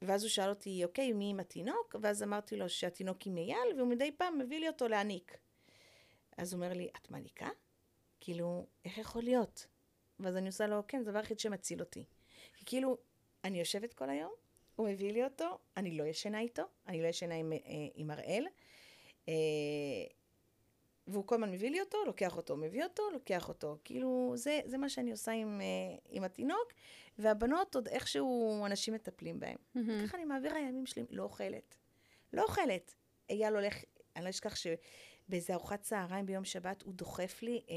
[SPEAKER 2] ואז הוא שאל אותי, אוקיי, מי עם התינוק? ואז אמרתי לו שהתינוק עם אייל, והוא מדי פעם מביא לי אותו להניק. אז הוא אומר לי, את מעניקה? כאילו, איך יכול להיות? ואז אני עושה לו, כן, זה הדבר היחיד שמציל אותי. כי כאילו, אני יושבת כל היום, הוא מביא לי אותו, אני לא ישנה איתו, אני לא ישנה עם, אה, עם הראל, אה, והוא כל הזמן מביא לי אותו, לוקח אותו, מביא אותו, לוקח אותו. כאילו, זה, זה מה שאני עושה עם, אה, עם התינוק, והבנות עוד איכשהו אנשים מטפלים בהם.
[SPEAKER 1] מהמם.
[SPEAKER 2] ככה אני מעבירה ימים שלמים, לא אוכלת. לא אוכלת. אייל הולך, אני לא אשכח שבאיזה ארוחת צהריים ביום שבת הוא דוחף לי אה,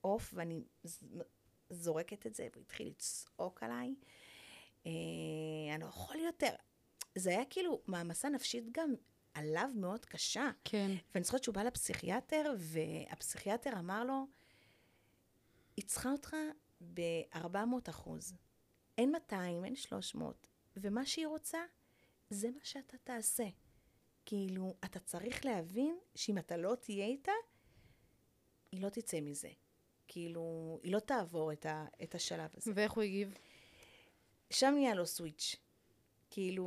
[SPEAKER 2] עוף, ואני ז- זורקת את זה, והוא התחיל לצעוק עליי. אה, אני לא יכול יותר. זה היה כאילו מעמסה נפשית גם עליו מאוד קשה.
[SPEAKER 1] כן.
[SPEAKER 2] ואני זוכרת שהוא בא לפסיכיאטר, והפסיכיאטר אמר לו, היא צריכה אותך ב-400 אחוז. אין 200, אין 300. ומה שהיא רוצה, זה מה שאתה תעשה. כאילו, אתה צריך להבין שאם אתה לא תהיה איתה, היא לא תצא מזה. כאילו, היא לא תעבור את, ה, את השלב הזה.
[SPEAKER 1] ואיך הוא הגיב?
[SPEAKER 2] שם נהיה לו סוויץ'. כאילו,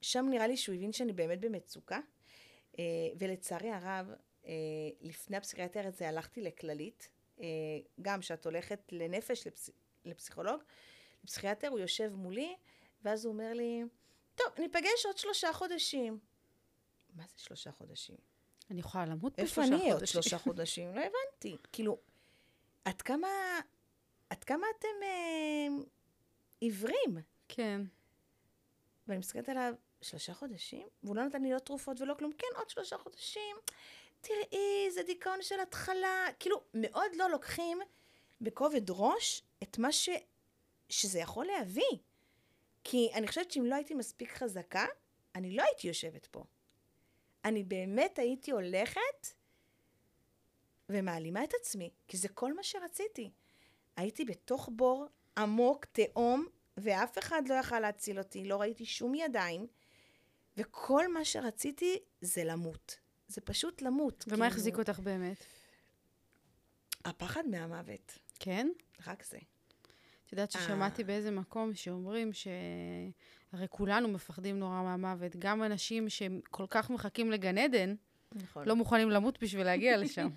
[SPEAKER 2] שם נראה לי שהוא הבין שאני באמת במצוקה, אה, ולצערי הרב, אה, לפני הפסיכיאטר הזה הלכתי לכללית, אה, גם כשאת הולכת לנפש, לפס... לפסיכולוג, לפסיכיאטר, הוא יושב מולי, ואז הוא אומר לי, טוב, ניפגש עוד שלושה חודשים. מה זה שלושה חודשים?
[SPEAKER 1] אני יכולה למות
[SPEAKER 2] איפה
[SPEAKER 1] בשלושה
[SPEAKER 2] אני אהיה עוד
[SPEAKER 1] חודשים.
[SPEAKER 2] שלושה חודשים? לא הבנתי. כאילו, עד כמה, עד כמה אתם אה, עיוורים?
[SPEAKER 1] כן.
[SPEAKER 2] ואני מסתכלת עליו, שלושה חודשים? והוא לא נתן לי לא תרופות ולא כלום. כן, עוד שלושה חודשים. תראי, זה דיכאון של התחלה. כאילו, מאוד לא לוקחים בכובד ראש את מה ש... שזה יכול להביא. כי אני חושבת שאם לא הייתי מספיק חזקה, אני לא הייתי יושבת פה. אני באמת הייתי הולכת ומעלימה את עצמי, כי זה כל מה שרציתי. הייתי בתוך בור עמוק, תהום, ואף אחד לא יכל להציל אותי, לא ראיתי שום ידיים, וכל מה שרציתי זה למות. זה פשוט למות.
[SPEAKER 1] ומה החזיק אותך באמת?
[SPEAKER 2] הפחד מהמוות,
[SPEAKER 1] כן?
[SPEAKER 2] רק זה.
[SPEAKER 1] את יודעת ששמעתי באיזה מקום שאומרים ש... הרי כולנו מפחדים נורא מהמוות. גם אנשים שכל כך מחכים לגן עדן,
[SPEAKER 2] נכון.
[SPEAKER 1] לא מוכנים למות בשביל להגיע לשם.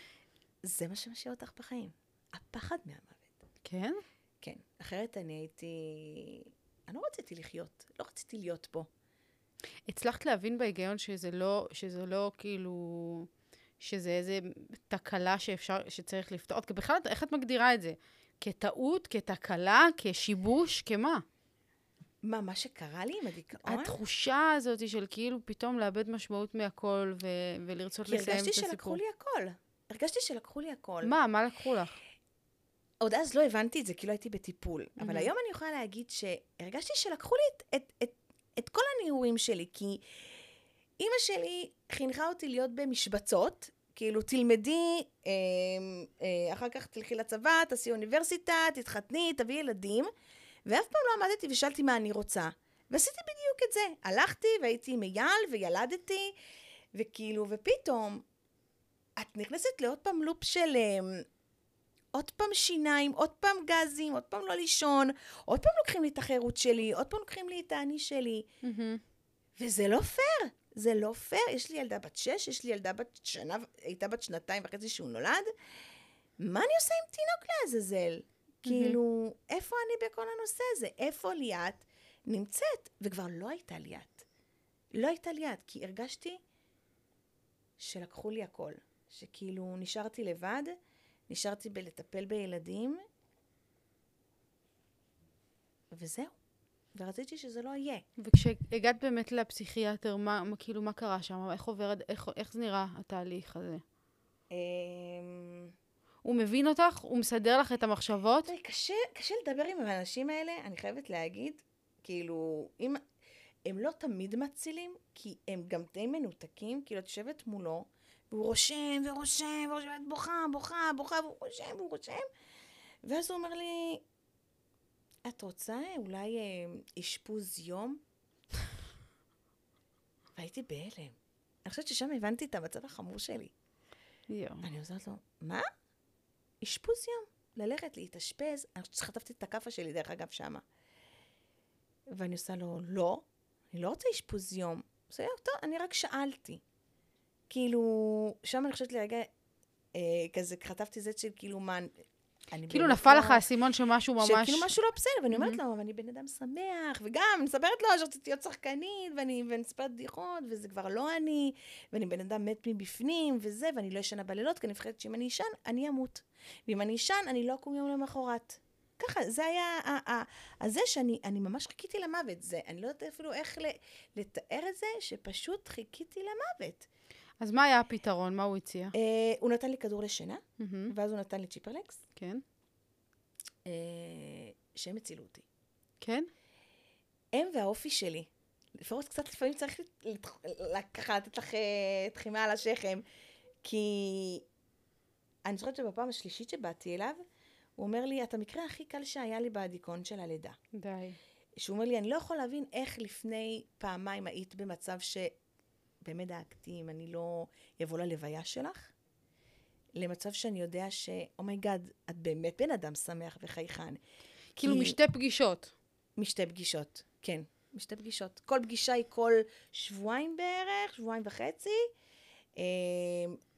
[SPEAKER 1] *laughs*
[SPEAKER 2] זה מה שמשאיר אותך בחיים. הפחד מהמוות.
[SPEAKER 1] כן?
[SPEAKER 2] כן. אחרת אני הייתי... אני לא רציתי לחיות, לא רציתי להיות פה.
[SPEAKER 1] הצלחת להבין בהיגיון שזה לא, שזה לא כאילו, שזה איזה תקלה שאפשר, שצריך לפתור? כי בכלל, איך את מגדירה את זה? כטעות, כתקלה, כשיבוש, כמה?
[SPEAKER 2] מה, מה שקרה לי עם הדיכאון?
[SPEAKER 1] התחושה הזאת של כאילו פתאום לאבד משמעות מהכל ו- ולרצות
[SPEAKER 2] כי
[SPEAKER 1] לסיים את
[SPEAKER 2] הרגשתי
[SPEAKER 1] הסיפור.
[SPEAKER 2] שלקחו לי הכל. הרגשתי שלקחו לי הכל.
[SPEAKER 1] מה? מה לקחו לך?
[SPEAKER 2] עוד אז לא הבנתי את זה, כי לא הייתי בטיפול. אבל
[SPEAKER 1] מהמם.
[SPEAKER 2] היום אני יכולה להגיד שהרגשתי שלקחו לי את, את, את, את כל הניעורים שלי, כי אימא שלי חינכה אותי להיות במשבצות, כאילו, תלמדי, אה, אה, אחר כך תלכי לצבא, תעשי אוניברסיטה, תתחתני, תביאי ילדים, ואף פעם לא עמדתי ושאלתי מה אני רוצה. ועשיתי בדיוק את זה. הלכתי והייתי עם אייל וילדתי, וכאילו, ופתאום, את נכנסת לעוד פעם לופ של... אה, עוד פעם שיניים, עוד פעם גזים, עוד פעם לא לישון, עוד פעם לוקחים לי את החירות שלי, עוד פעם לוקחים לי את האני שלי. וזה לא פייר, זה לא פייר. יש לי ילדה בת שש, יש לי ילדה בת שנה, הייתה בת שנתיים וחצי שהוא נולד. מה אני עושה עם תינוק לעזאזל? כאילו, איפה אני בכל הנושא הזה? איפה ליאת נמצאת? וכבר לא הייתה ליאת. לא הייתה ליאת, כי הרגשתי שלקחו לי הכל. שכאילו נשארתי לבד, נשארתי בלטפל בילדים, וזהו. ורציתי שזה לא יהיה.
[SPEAKER 1] וכשהגעת באמת לפסיכיאטר, מה, מה, כאילו, מה קרה שם? איך עובר, איך, איך זה נראה, התהליך הזה?
[SPEAKER 2] אמ,
[SPEAKER 1] הוא מבין אותך? הוא מסדר לך את המחשבות?
[SPEAKER 2] תראי, קשה, קשה לדבר עם האנשים האלה, אני חייבת להגיד, כאילו, אם... הם לא תמיד מצילים, כי הם גם די מנותקים, כאילו, את יושבת מולו, והוא רושם ורושם ורושם, את בוכה, בוכה, בוכה, והוא רושם והוא רושם, ואז הוא אומר לי, את רוצה אולי אה, אשפוז יום? והייתי בהלם. אני חושבת ששם הבנתי את המצב החמור שלי.
[SPEAKER 1] יואו.
[SPEAKER 2] אני עוזרת לו, מה? אשפוז יום. ללכת, להתאשפז. אני חושבת שחטפתי את הכאפה שלי, דרך אגב, שמה. ואני עושה לו, לא, אני לא רוצה אשפוז יום. הוא אומר, טוב, אני רק שאלתי. כאילו, שם אני חושבת לרגע, אה, כזה חטפתי זית של כאילו, מה,
[SPEAKER 1] כאילו נפל
[SPEAKER 2] לא-
[SPEAKER 1] לך האסימון שמשהו ממש...
[SPEAKER 2] שכאילו משהו לא בסדר, ואני אומרת לו, אבל אני בן אדם שמח, וגם, אני מספרת לו שרציתי להיות שחקנית, ואני מספרת בדיחות, וזה כבר לא אני, ואני בן אדם מת מבפנים, וזה, ואני לא ישנה בלילות, כי אני מפחדת שאם אני אשן, אני אמות. ואם אני אשן, אני לא אקום יום למחרת. ככה, זה היה ה- ה- הזה שאני אני ממש חיכיתי למוות. זה, אני לא יודעת אפילו איך לתאר את זה, שפשוט חיכיתי למוות.
[SPEAKER 1] אז מה היה הפתרון? מה הוא הציע?
[SPEAKER 2] אה, הוא נתן לי כדור לשינה,
[SPEAKER 1] מהמם,
[SPEAKER 2] ואז הוא נתן לי צ'יפרלקס,
[SPEAKER 1] כן.
[SPEAKER 2] אה, שהם הצילו אותי.
[SPEAKER 1] כן?
[SPEAKER 2] הם והאופי שלי. לפחות קצת לפעמים צריך ככה לתת לך טפיחה על השכם, כי אני זוכרת שבפעם השלישית שבאתי אליו, הוא אומר לי, את המקרה הכי קל שהיה לי בדיכאון של הלידה.
[SPEAKER 1] די.
[SPEAKER 2] שהוא אומר לי, אני לא יכול להבין איך לפני פעמיים היית במצב שבאמת דאגתי אם אני לא אבוא ללוויה שלך, למצב שאני יודע ש, oh my god, את באמת בן אדם שמח וחייכן.
[SPEAKER 1] כאילו
[SPEAKER 2] כי-
[SPEAKER 1] משתי פגישות.
[SPEAKER 2] משתי פגישות, כן, משתי פגישות. כל פגישה היא כל שבועיים בערך, שבועיים וחצי. אה,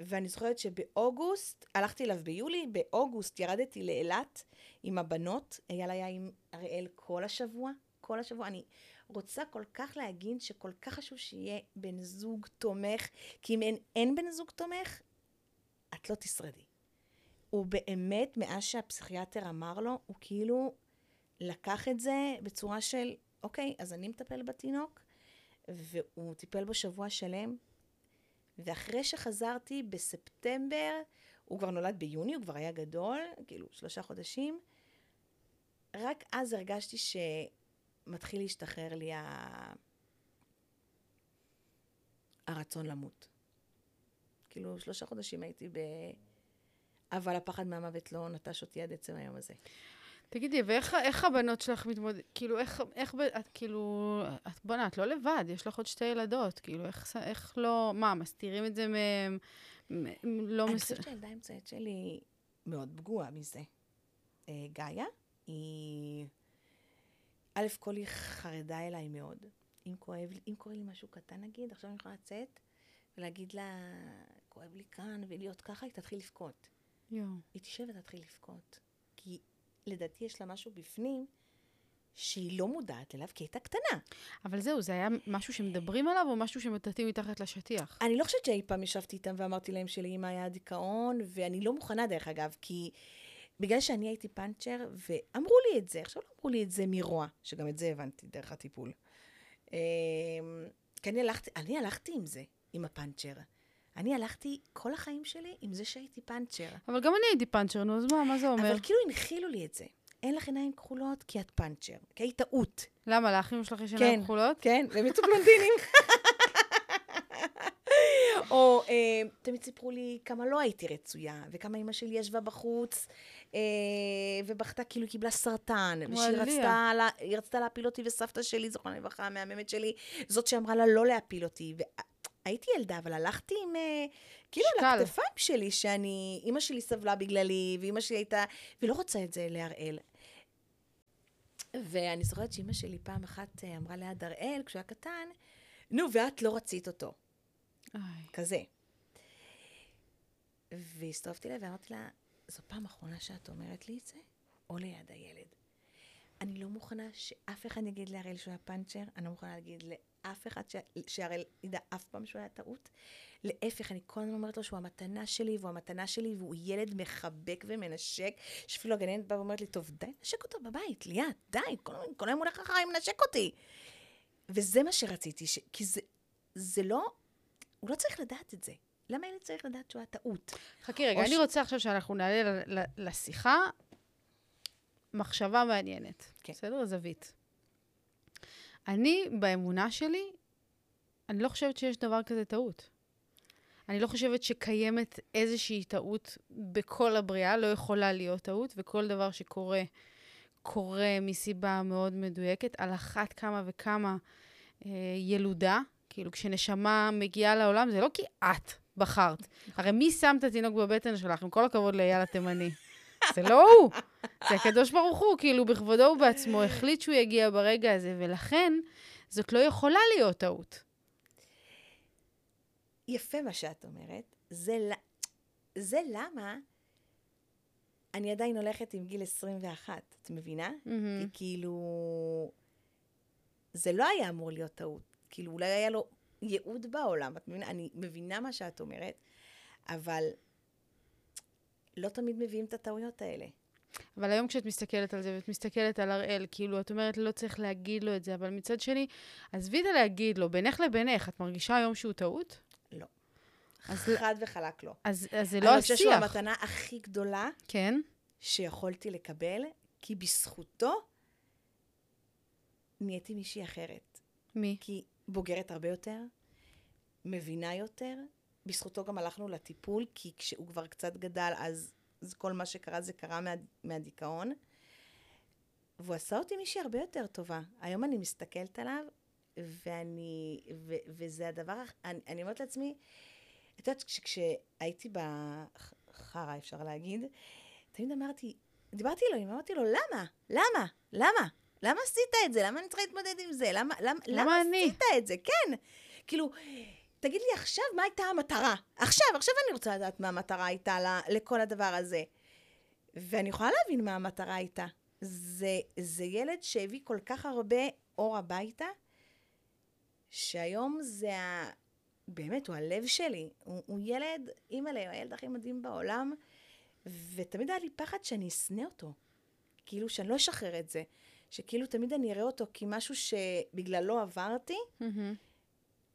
[SPEAKER 2] ואני זוכרת שבאוגוסט, הלכתי אליו ביולי, באוגוסט ירדתי לאילת עם הבנות, אייל היה עם אריאל כל השבוע, כל השבוע. אני רוצה כל כך להגיד שכל כך חשוב שיהיה בן זוג תומך, כי אם אין, אין בן זוג תומך, את לא תשרדי. הוא באמת, מאז שהפסיכיאטר אמר לו, הוא כאילו לקח את זה בצורה של, אוקיי, אז אני מטפל בתינוק, והוא טיפל בו שבוע שלם, ואחרי שחזרתי בספטמבר, הוא כבר נולד ביוני, הוא כבר היה גדול, כאילו שלושה חודשים, רק אז הרגשתי שמתחיל להשתחרר לי ה... הרצון למות. כאילו, שלושה חודשים הייתי ב... אבל הפחד מהמוות לא נטש אותי עד עצם היום הזה.
[SPEAKER 1] תגידי, ואיך איך הבנות שלך מתמודדות? כאילו, איך, איך, את כאילו, את בוא'נה, את לא לבד, יש לך עוד שתי ילדות, כאילו, איך, איך לא, מה, מסתירים את זה מהם? לא
[SPEAKER 2] אני מס... חושבת שהילדה האמצעית שלי מאוד פגועה מזה. אה, גאיה, היא... א' כל היא חרדה אליי מאוד. אם כואב לי, אם קורה לי משהו קטן נגיד, עכשיו אני יכולה לצאת ולהגיד לה, כואב לי כאן, ולהיות ככה, היא תתחיל לבכות.
[SPEAKER 1] יואו.
[SPEAKER 2] היא תשב ותתחיל לבכות. כי לדעתי יש לה משהו בפנים שהיא לא מודעת אליו, כי היא הייתה קטנה.
[SPEAKER 1] אבל זהו, זה היה משהו שמדברים עליו, או משהו שמטאטאים מתחת לשטיח?
[SPEAKER 2] אני לא חושבת שאי פעם ישבתי איתם ואמרתי להם שלאמא היה דיכאון, ואני לא מוכנה, דרך אגב, כי בגלל שאני הייתי פאנצ'ר, ואמרו לי את זה, עכשיו לא אמרו לי את זה מרוע, שגם את זה הבנתי דרך הטיפול. אמ, כי אני הלכתי, אני הלכתי עם זה, עם הפאנצ'ר. אני הלכתי כל החיים שלי עם זה שהייתי פאנצ'ר.
[SPEAKER 1] אבל גם אני הייתי פאנצ'ר, נו, אז מה, מה זה אומר?
[SPEAKER 2] אבל כאילו הנחילו לי את זה. אין לך עיניים כחולות כי את פאנצ'ר, כי היית טעות.
[SPEAKER 1] למה, לאחים שלך יש עיניים
[SPEAKER 2] כן,
[SPEAKER 1] כחולות?
[SPEAKER 2] כן, והם יצאו בלונדינים. *laughs* או אה, תמיד סיפרו לי כמה לא הייתי רצויה, וכמה אימא שלי ישבה בחוץ, אה, ובכתה כאילו היא קיבלה סרטן, ושהיא רצתה, לה, רצתה להפיל אותי, וסבתא שלי, זוכרנה לברכה, המהממת שלי, זאת שאמרה לה לא להפיל אותי. והייתי ילדה, אבל הלכתי עם, אה, כאילו. על הכתפיים שלי, שאני, אימא שלי סבלה בגללי, ואימא שלי הייתה, והיא לא רוצה את זה להראל. ואני זוכרת שאימא שלי פעם אחת אה, אמרה ליד הראל, כשהוא היה קטן, נו, ואת לא רצית אותו.
[SPEAKER 1] איי.
[SPEAKER 2] כזה. והסתובבתי אליה ואמרתי לה, זו פעם אחרונה שאת אומרת לי את זה, או ליד הילד. אני לא מוכנה שאף אחד יגיד להראל שהוא היה פאנצ'ר, אני לא מוכנה להגיד לאף אחד ש... שהראל ידע אף פעם שהוא היה טעות. להפך, אני כל הזמן אומרת לו שהוא המתנה שלי, והוא המתנה שלי, והוא ילד מחבק ומנשק, שאפילו הגננת באה ואומרת לי, טוב, די, נשק אותו בבית, ליאת, די, כל היום הולך אחריי, מנשק אותי. וזה מה שרציתי, ש... כי זה, זה לא, הוא לא צריך לדעת את זה. למה ילד צריך לדעת שהוא היה טעות?
[SPEAKER 1] חכי רגע, אני
[SPEAKER 2] ש-
[SPEAKER 1] רוצה עכשיו שאנחנו נעלה לשיחה מחשבה מעניינת.
[SPEAKER 2] כן.
[SPEAKER 1] בסדר? זווית. אני, באמונה שלי, אני לא חושבת שיש דבר כזה טעות. אני לא חושבת שקיימת איזושהי טעות בכל הבריאה, לא יכולה להיות טעות, וכל דבר שקורה, קורה מסיבה מאוד מדויקת. על אחת כמה וכמה אה, ילודה, כאילו כשנשמה מגיעה לעולם, זה לא כי את בחרת. הרי מי שם את התינוק בבטן שלך? עם כל הכבוד לאייל התימני. זה לא הוא, זה הקדוש ברוך הוא, כאילו בכבודו ובעצמו החליט שהוא יגיע ברגע הזה, ולכן זאת לא יכולה להיות טעות.
[SPEAKER 2] יפה מה שאת אומרת. זה, זה למה אני עדיין הולכת עם גיל 21, את מבינה?
[SPEAKER 1] מהמם.
[SPEAKER 2] כי כאילו, זה לא היה אמור להיות טעות. כאילו, אולי היה לו ייעוד בעולם, את מבינה? אני מבינה מה שאת אומרת, אבל לא תמיד מביאים את הטעויות האלה.
[SPEAKER 1] אבל היום כשאת מסתכלת על זה, ואת מסתכלת על הראל, כאילו, את אומרת, לא צריך להגיד לו את זה, אבל מצד שני, עזבי את הלהגיד לו, בינך לבינך, את מרגישה היום שהוא טעות?
[SPEAKER 2] לא.
[SPEAKER 1] אז-
[SPEAKER 2] חד וחלק לא.
[SPEAKER 1] אז, אז זה לא
[SPEAKER 2] אני חושבת שהוא
[SPEAKER 1] השיח.
[SPEAKER 2] המתנה הכי גדולה
[SPEAKER 1] כן?
[SPEAKER 2] שיכולתי לקבל, כי בזכותו נהייתי מישהי אחרת.
[SPEAKER 1] מי?
[SPEAKER 2] כי בוגרת הרבה יותר, מבינה יותר. בזכותו גם הלכנו לטיפול, כי כשהוא כבר קצת גדל, אז, אז כל מה שקרה זה קרה מה, מהדיכאון. והוא עשה אותי מישהי הרבה יותר טובה. היום אני מסתכלת עליו, ואני, ו, וזה הדבר, אני, אני אומרת לעצמי, את יודעת, כש- כשהייתי בחרא, אפשר להגיד, תמיד אמרתי, דיברתי אלוהים, אמרתי לו, למה? למה? למה? למה עשית את זה? למה אני צריכה להתמודד עם זה? למה, למה,
[SPEAKER 1] למה
[SPEAKER 2] למה
[SPEAKER 1] אני?
[SPEAKER 2] עשית את זה? כן. כאילו, תגיד לי עכשיו מה הייתה המטרה. עכשיו, עכשיו אני רוצה לדעת מה המטרה הייתה לכל הדבר הזה. ואני יכולה להבין מה המטרה הייתה. זה, זה ילד שהביא כל כך הרבה אור הביתה, שהיום זה ה... באמת, הוא הלב שלי. הוא, הוא ילד, אימא'לה, הוא הילד הכי מדהים בעולם, ותמיד היה לי פחד שאני אשנא אותו. כאילו, שאני לא אשחרר את זה. שכאילו תמיד אני אראה אותו כמשהו שבגללו עברתי,
[SPEAKER 1] מהמם.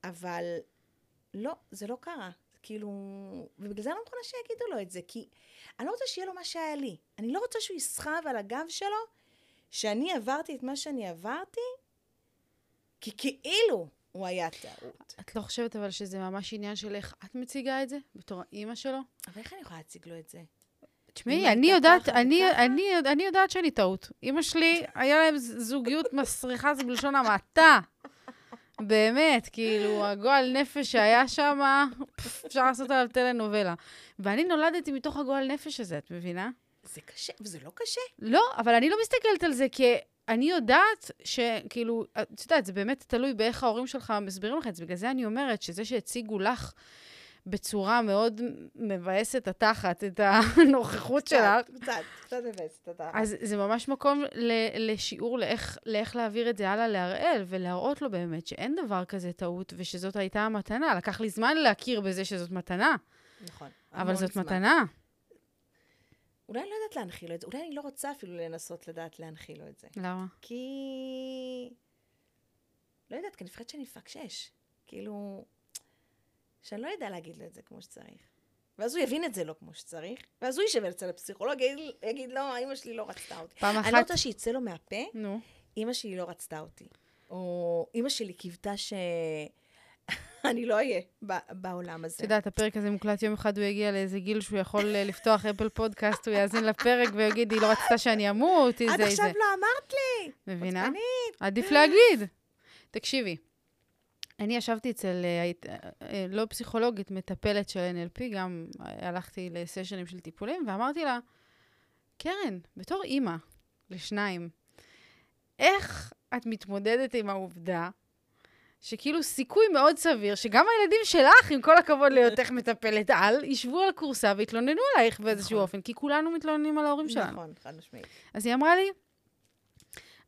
[SPEAKER 2] אבל לא, זה לא קרה. כאילו, ובגלל זה אני לא מוכנה שיגידו לו את זה, כי אני לא רוצה שיהיה לו מה שהיה לי. אני לא רוצה שהוא יסחב על הגב שלו, שאני עברתי את מה שאני עברתי, כי כאילו הוא היה טעות.
[SPEAKER 1] את לא חושבת אבל שזה ממש עניין של איך את מציגה את זה, בתור האימא שלו?
[SPEAKER 2] אבל איך אני יכולה להציג לו את זה?
[SPEAKER 1] תשמעי,
[SPEAKER 2] אמא
[SPEAKER 1] אני יודעת, אני? אני, אני יודעת שאני טעות. אימא שלי, היה להם זוגיות מסריחה, זה בלשון המעטה. באמת, כאילו, הגועל נפש שהיה שם, אפשר לעשות עליו טלנובלה. ואני נולדתי מתוך הגועל נפש הזה, את מבינה?
[SPEAKER 2] זה קשה, וזה לא קשה.
[SPEAKER 1] לא, אבל אני לא מסתכלת על זה כי אני יודעת שכאילו, את יודעת, זה באמת תלוי באיך ההורים שלך מסבירים לך את זה. בגלל זה אני אומרת שזה שהציגו לך בצורה מאוד מבאסת התחת את הנוכחות שלך,
[SPEAKER 2] קצת, קצת, קצת מבאסת אותה.
[SPEAKER 1] אז זה ממש מקום ל- לשיעור לאיך, לאיך להעביר את זה הלאה להראל, ולהראות לו באמת שאין דבר כזה טעות, ושזאת הייתה המתנה. לקח לי זמן להכיר בזה שזאת מתנה,
[SPEAKER 2] נכון.
[SPEAKER 1] אבל זאת
[SPEAKER 2] זמן.
[SPEAKER 1] מתנה.
[SPEAKER 2] אולי אני לא יודעת להנחיל לו את זה, אולי אני לא רוצה אפילו לנסות לדעת להנחיל לו את זה.
[SPEAKER 1] למה?
[SPEAKER 2] כי... לא יודעת, כי אני מפחדת שאני אפקשש. כאילו, שאני לא יודע להגיד לו את זה כמו שצריך. ואז הוא יבין את זה לא כמו שצריך, ואז הוא יישב אצל הפסיכולוג, יגיד, יגיד לא, אמא שלי לא רצתה אותי.
[SPEAKER 1] פעם
[SPEAKER 2] אני לא
[SPEAKER 1] אחת...
[SPEAKER 2] רוצה שיצא לו מהפה,
[SPEAKER 1] נו.
[SPEAKER 2] אמא שלי לא רצתה אותי. או אמא שלי קיוותה ש... *laughs* אני לא אהיה בעולם הזה.
[SPEAKER 1] את יודעת, הפרק הזה מוקלט יום אחד, הוא יגיע לאיזה גיל שהוא יכול אה, לפתוח אפל פודקאסט, הוא יאזין לפרק ויגיד, היא לא רצתה שאני אמות, היא
[SPEAKER 2] עד
[SPEAKER 1] זה,
[SPEAKER 2] עכשיו. לא אמרת לי.
[SPEAKER 1] מבינה? עדיף להגיד. תקשיבי, אני ישבתי אצל, אה, אה, אה, לא פסיכולוגית, מטפלת של NLP, גם הלכתי לסשנים של טיפולים, ואמרתי לה, קרן, בתור אימא לשניים, איך את מתמודדת עם העובדה שכאילו סיכוי מאוד סביר שגם הילדים שלך, עם כל הכבוד להיותך מטפלת על, ישבו על כורסה ויתלוננו עלייך באיזשהו
[SPEAKER 2] נכון.
[SPEAKER 1] אופן, כי כולנו מתלוננים על ההורים שלנו.
[SPEAKER 2] נכון, חד משמעית.
[SPEAKER 1] אז היא אמרה לי,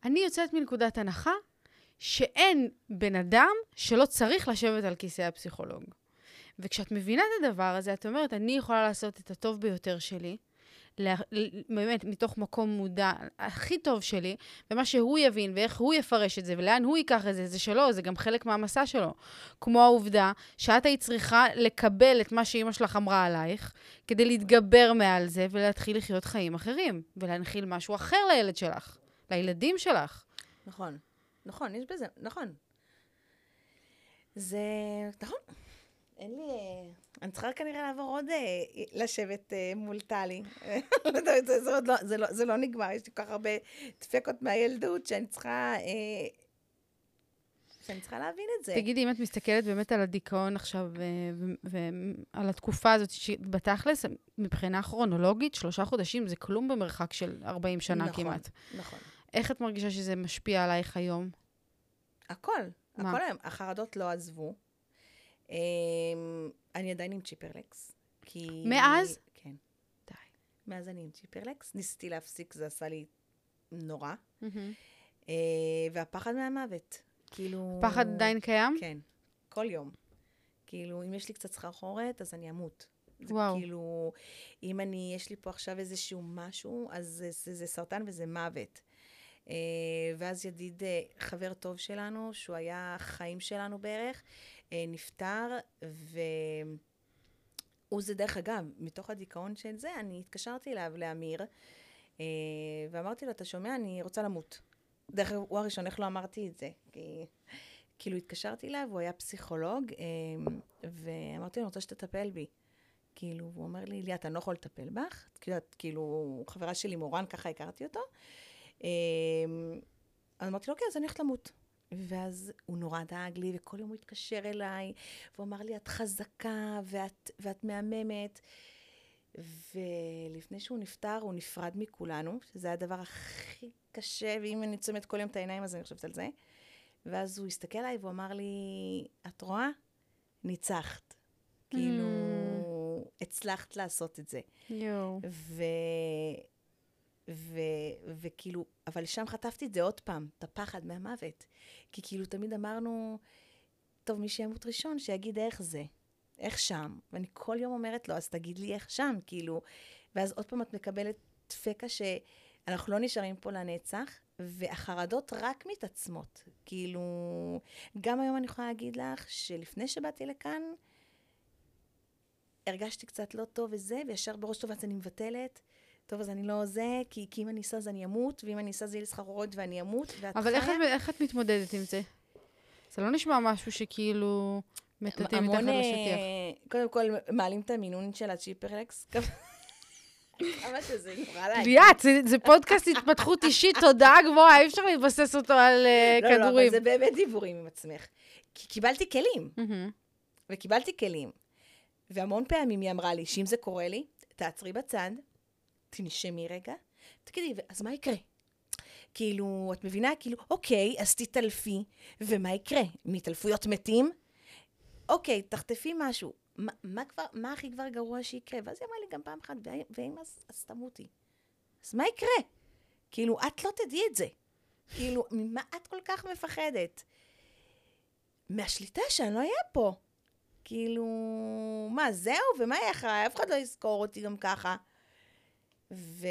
[SPEAKER 1] אני יוצאת מנקודת הנחה שאין בן אדם שלא צריך לשבת על כיסא הפסיכולוג. וכשאת מבינה את הדבר הזה, את אומרת, אני יכולה לעשות את הטוב ביותר שלי, לה- באמת, מתוך מקום מודע, הכי טוב שלי, ומה שהוא יבין ואיך הוא יפרש את זה ולאן הוא ייקח את זה, זה שלו, זה גם חלק מהמסע שלו. כמו העובדה שאת היית צריכה לקבל את מה שאימא שלך אמרה עלייך, כדי להתגבר מעל זה ולהתחיל לחיות חיים אחרים, ולהנחיל משהו אחר לילד שלך, לילדים שלך.
[SPEAKER 2] נכון, נכון, יש בזה, נכון. זה, נכון. אין לי... אני צריכה כנראה לעבור עוד, אה, לשבת אה, מול טלי. *laughs* לא זה, זה, לא, זה, לא, זה לא נגמר, יש לי כל כך הרבה דפקות מהילדות שאני צריכה... אה, שאני צריכה להבין את זה.
[SPEAKER 1] תגידי, אם את מסתכלת באמת על הדיכאון עכשיו, ועל התקופה הזאת, שבתכלס, מבחינה כרונולוגית, שלושה חודשים זה כלום במרחק של 40 שנה
[SPEAKER 2] נכון,
[SPEAKER 1] כמעט.
[SPEAKER 2] נכון.
[SPEAKER 1] איך את מרגישה שזה משפיע עלייך היום?
[SPEAKER 2] הכל,
[SPEAKER 1] מה?
[SPEAKER 2] הכל היום. החרדות לא עזבו. אמ, אני עדיין עם צ'יפרלקס. כי...
[SPEAKER 1] מאז?
[SPEAKER 2] כן.
[SPEAKER 1] די.
[SPEAKER 2] מאז אני עם צ'יפרלקס. ניסיתי להפסיק, זה עשה לי נורא. אה, והפחד מהמוות. כאילו...
[SPEAKER 1] פחד עדיין קיים?
[SPEAKER 2] כן, כל יום. כאילו, אם יש לי קצת סחרחורת, אז אני אמות. זה
[SPEAKER 1] וואו.
[SPEAKER 2] כאילו, אם אני, יש לי פה עכשיו איזשהו משהו, אז זה, זה, זה סרטן וזה מוות. אה, ואז ידיד, אה, חבר טוב שלנו, שהוא היה החיים שלנו בערך, אה, נפטר, והוא זה, דרך אגב, מתוך הדיכאון של זה, אני התקשרתי אליו, לאמיר, ואמרתי לו, אתה שומע, אני רוצה למות. דרך אגב, הוא הראשון, איך לא אמרתי את זה? כי... כאילו התקשרתי אליו, הוא היה פסיכולוג, ואמרתי לו, אני רוצה שתטפל בי. כאילו, הוא אומר לי, ליאת, אני לא יכול לטפל בך. את יודעת, כאילו, חברה שלי, מורן, ככה הכרתי אותו. אז אמרתי לו, אוקיי, אז אני הולכת למות. ואז הוא נורא דאג לי, וכל יום הוא התקשר אליי, והוא אמר לי, את חזקה, ואת, ואת מהממת. ולפני שהוא נפטר, הוא נפרד מכולנו, שזה היה הדבר הכי קשה, ואם אני עוצמת כל יום את העיניים, אז אני חושבת על זה. ואז הוא הסתכל עליי והוא אמר לי, את רואה? ניצחת. כאילו, הצלחת לעשות את זה.
[SPEAKER 1] יואו.
[SPEAKER 2] ו... וכאילו, אבל שם חטפתי את זה עוד פעם, את הפחד מהמוות. כי כאילו תמיד אמרנו, טוב, מי שימות ראשון, שיגיד איך זה, איך שם. ואני כל יום אומרת לו, אז תגיד לי איך שם, כאילו. ואז עוד פעם את מקבלת פקע שאנחנו לא נשארים פה לנצח, והחרדות רק מתעצמות. כאילו, גם היום אני יכולה להגיד לך שלפני שבאתי לכאן, הרגשתי קצת לא טוב וזה, וישר בראש טוב, אז אני מבטלת. טוב, אז אני לא זה, כי, כי אם אני אסע אז אני אמות, ואם אני אסע זה יהיה לי סחרורות ואני אמות, ואת
[SPEAKER 1] אבל איך, איך את מתמודדת עם זה? זה לא נשמע משהו שכאילו מטאטאים מתחת לשטיח.
[SPEAKER 2] אה, קודם כל, מעלים את המינון של הצ'יפרלקס. כמה- כמה שזה נורא להגיד.
[SPEAKER 1] ליאת, זה, זה פודקאסט התפתחות אישית, תודעה גבוהה, אי אפשר להתבסס אותו על uh,
[SPEAKER 2] לא, לא, אבל
[SPEAKER 1] כדורים.
[SPEAKER 2] זה באמת דיבורים עם עצמך. כי קיבלתי כלים. וקיבלתי כלים. והמון פעמים היא אמרה לי, שאם זה קורה לי, תעצרי בצד, תנשמי רגע, תגידי, אז מה יקרה? כאילו, את מבינה? כאילו, אוקיי, אז תתעלפי, ומה יקרה? מהתעלפויות מתים? אוקיי, תחטפי משהו. מה, מה, כבר, מה הכי כבר גרוע שיקרה? ואז היא אמרה לי גם פעם אחת, "ואם- ואם אז, אז תמותי. אז מה יקרה? כאילו, את לא תדעי את זה. כאילו, ממה את כל כך מפחדת? מהשליטה שאני לא אהיה פה. כאילו, מה, זהו? ומה יהיה אחריי? אף אחד לא יזכור אותי גם ככה. ו...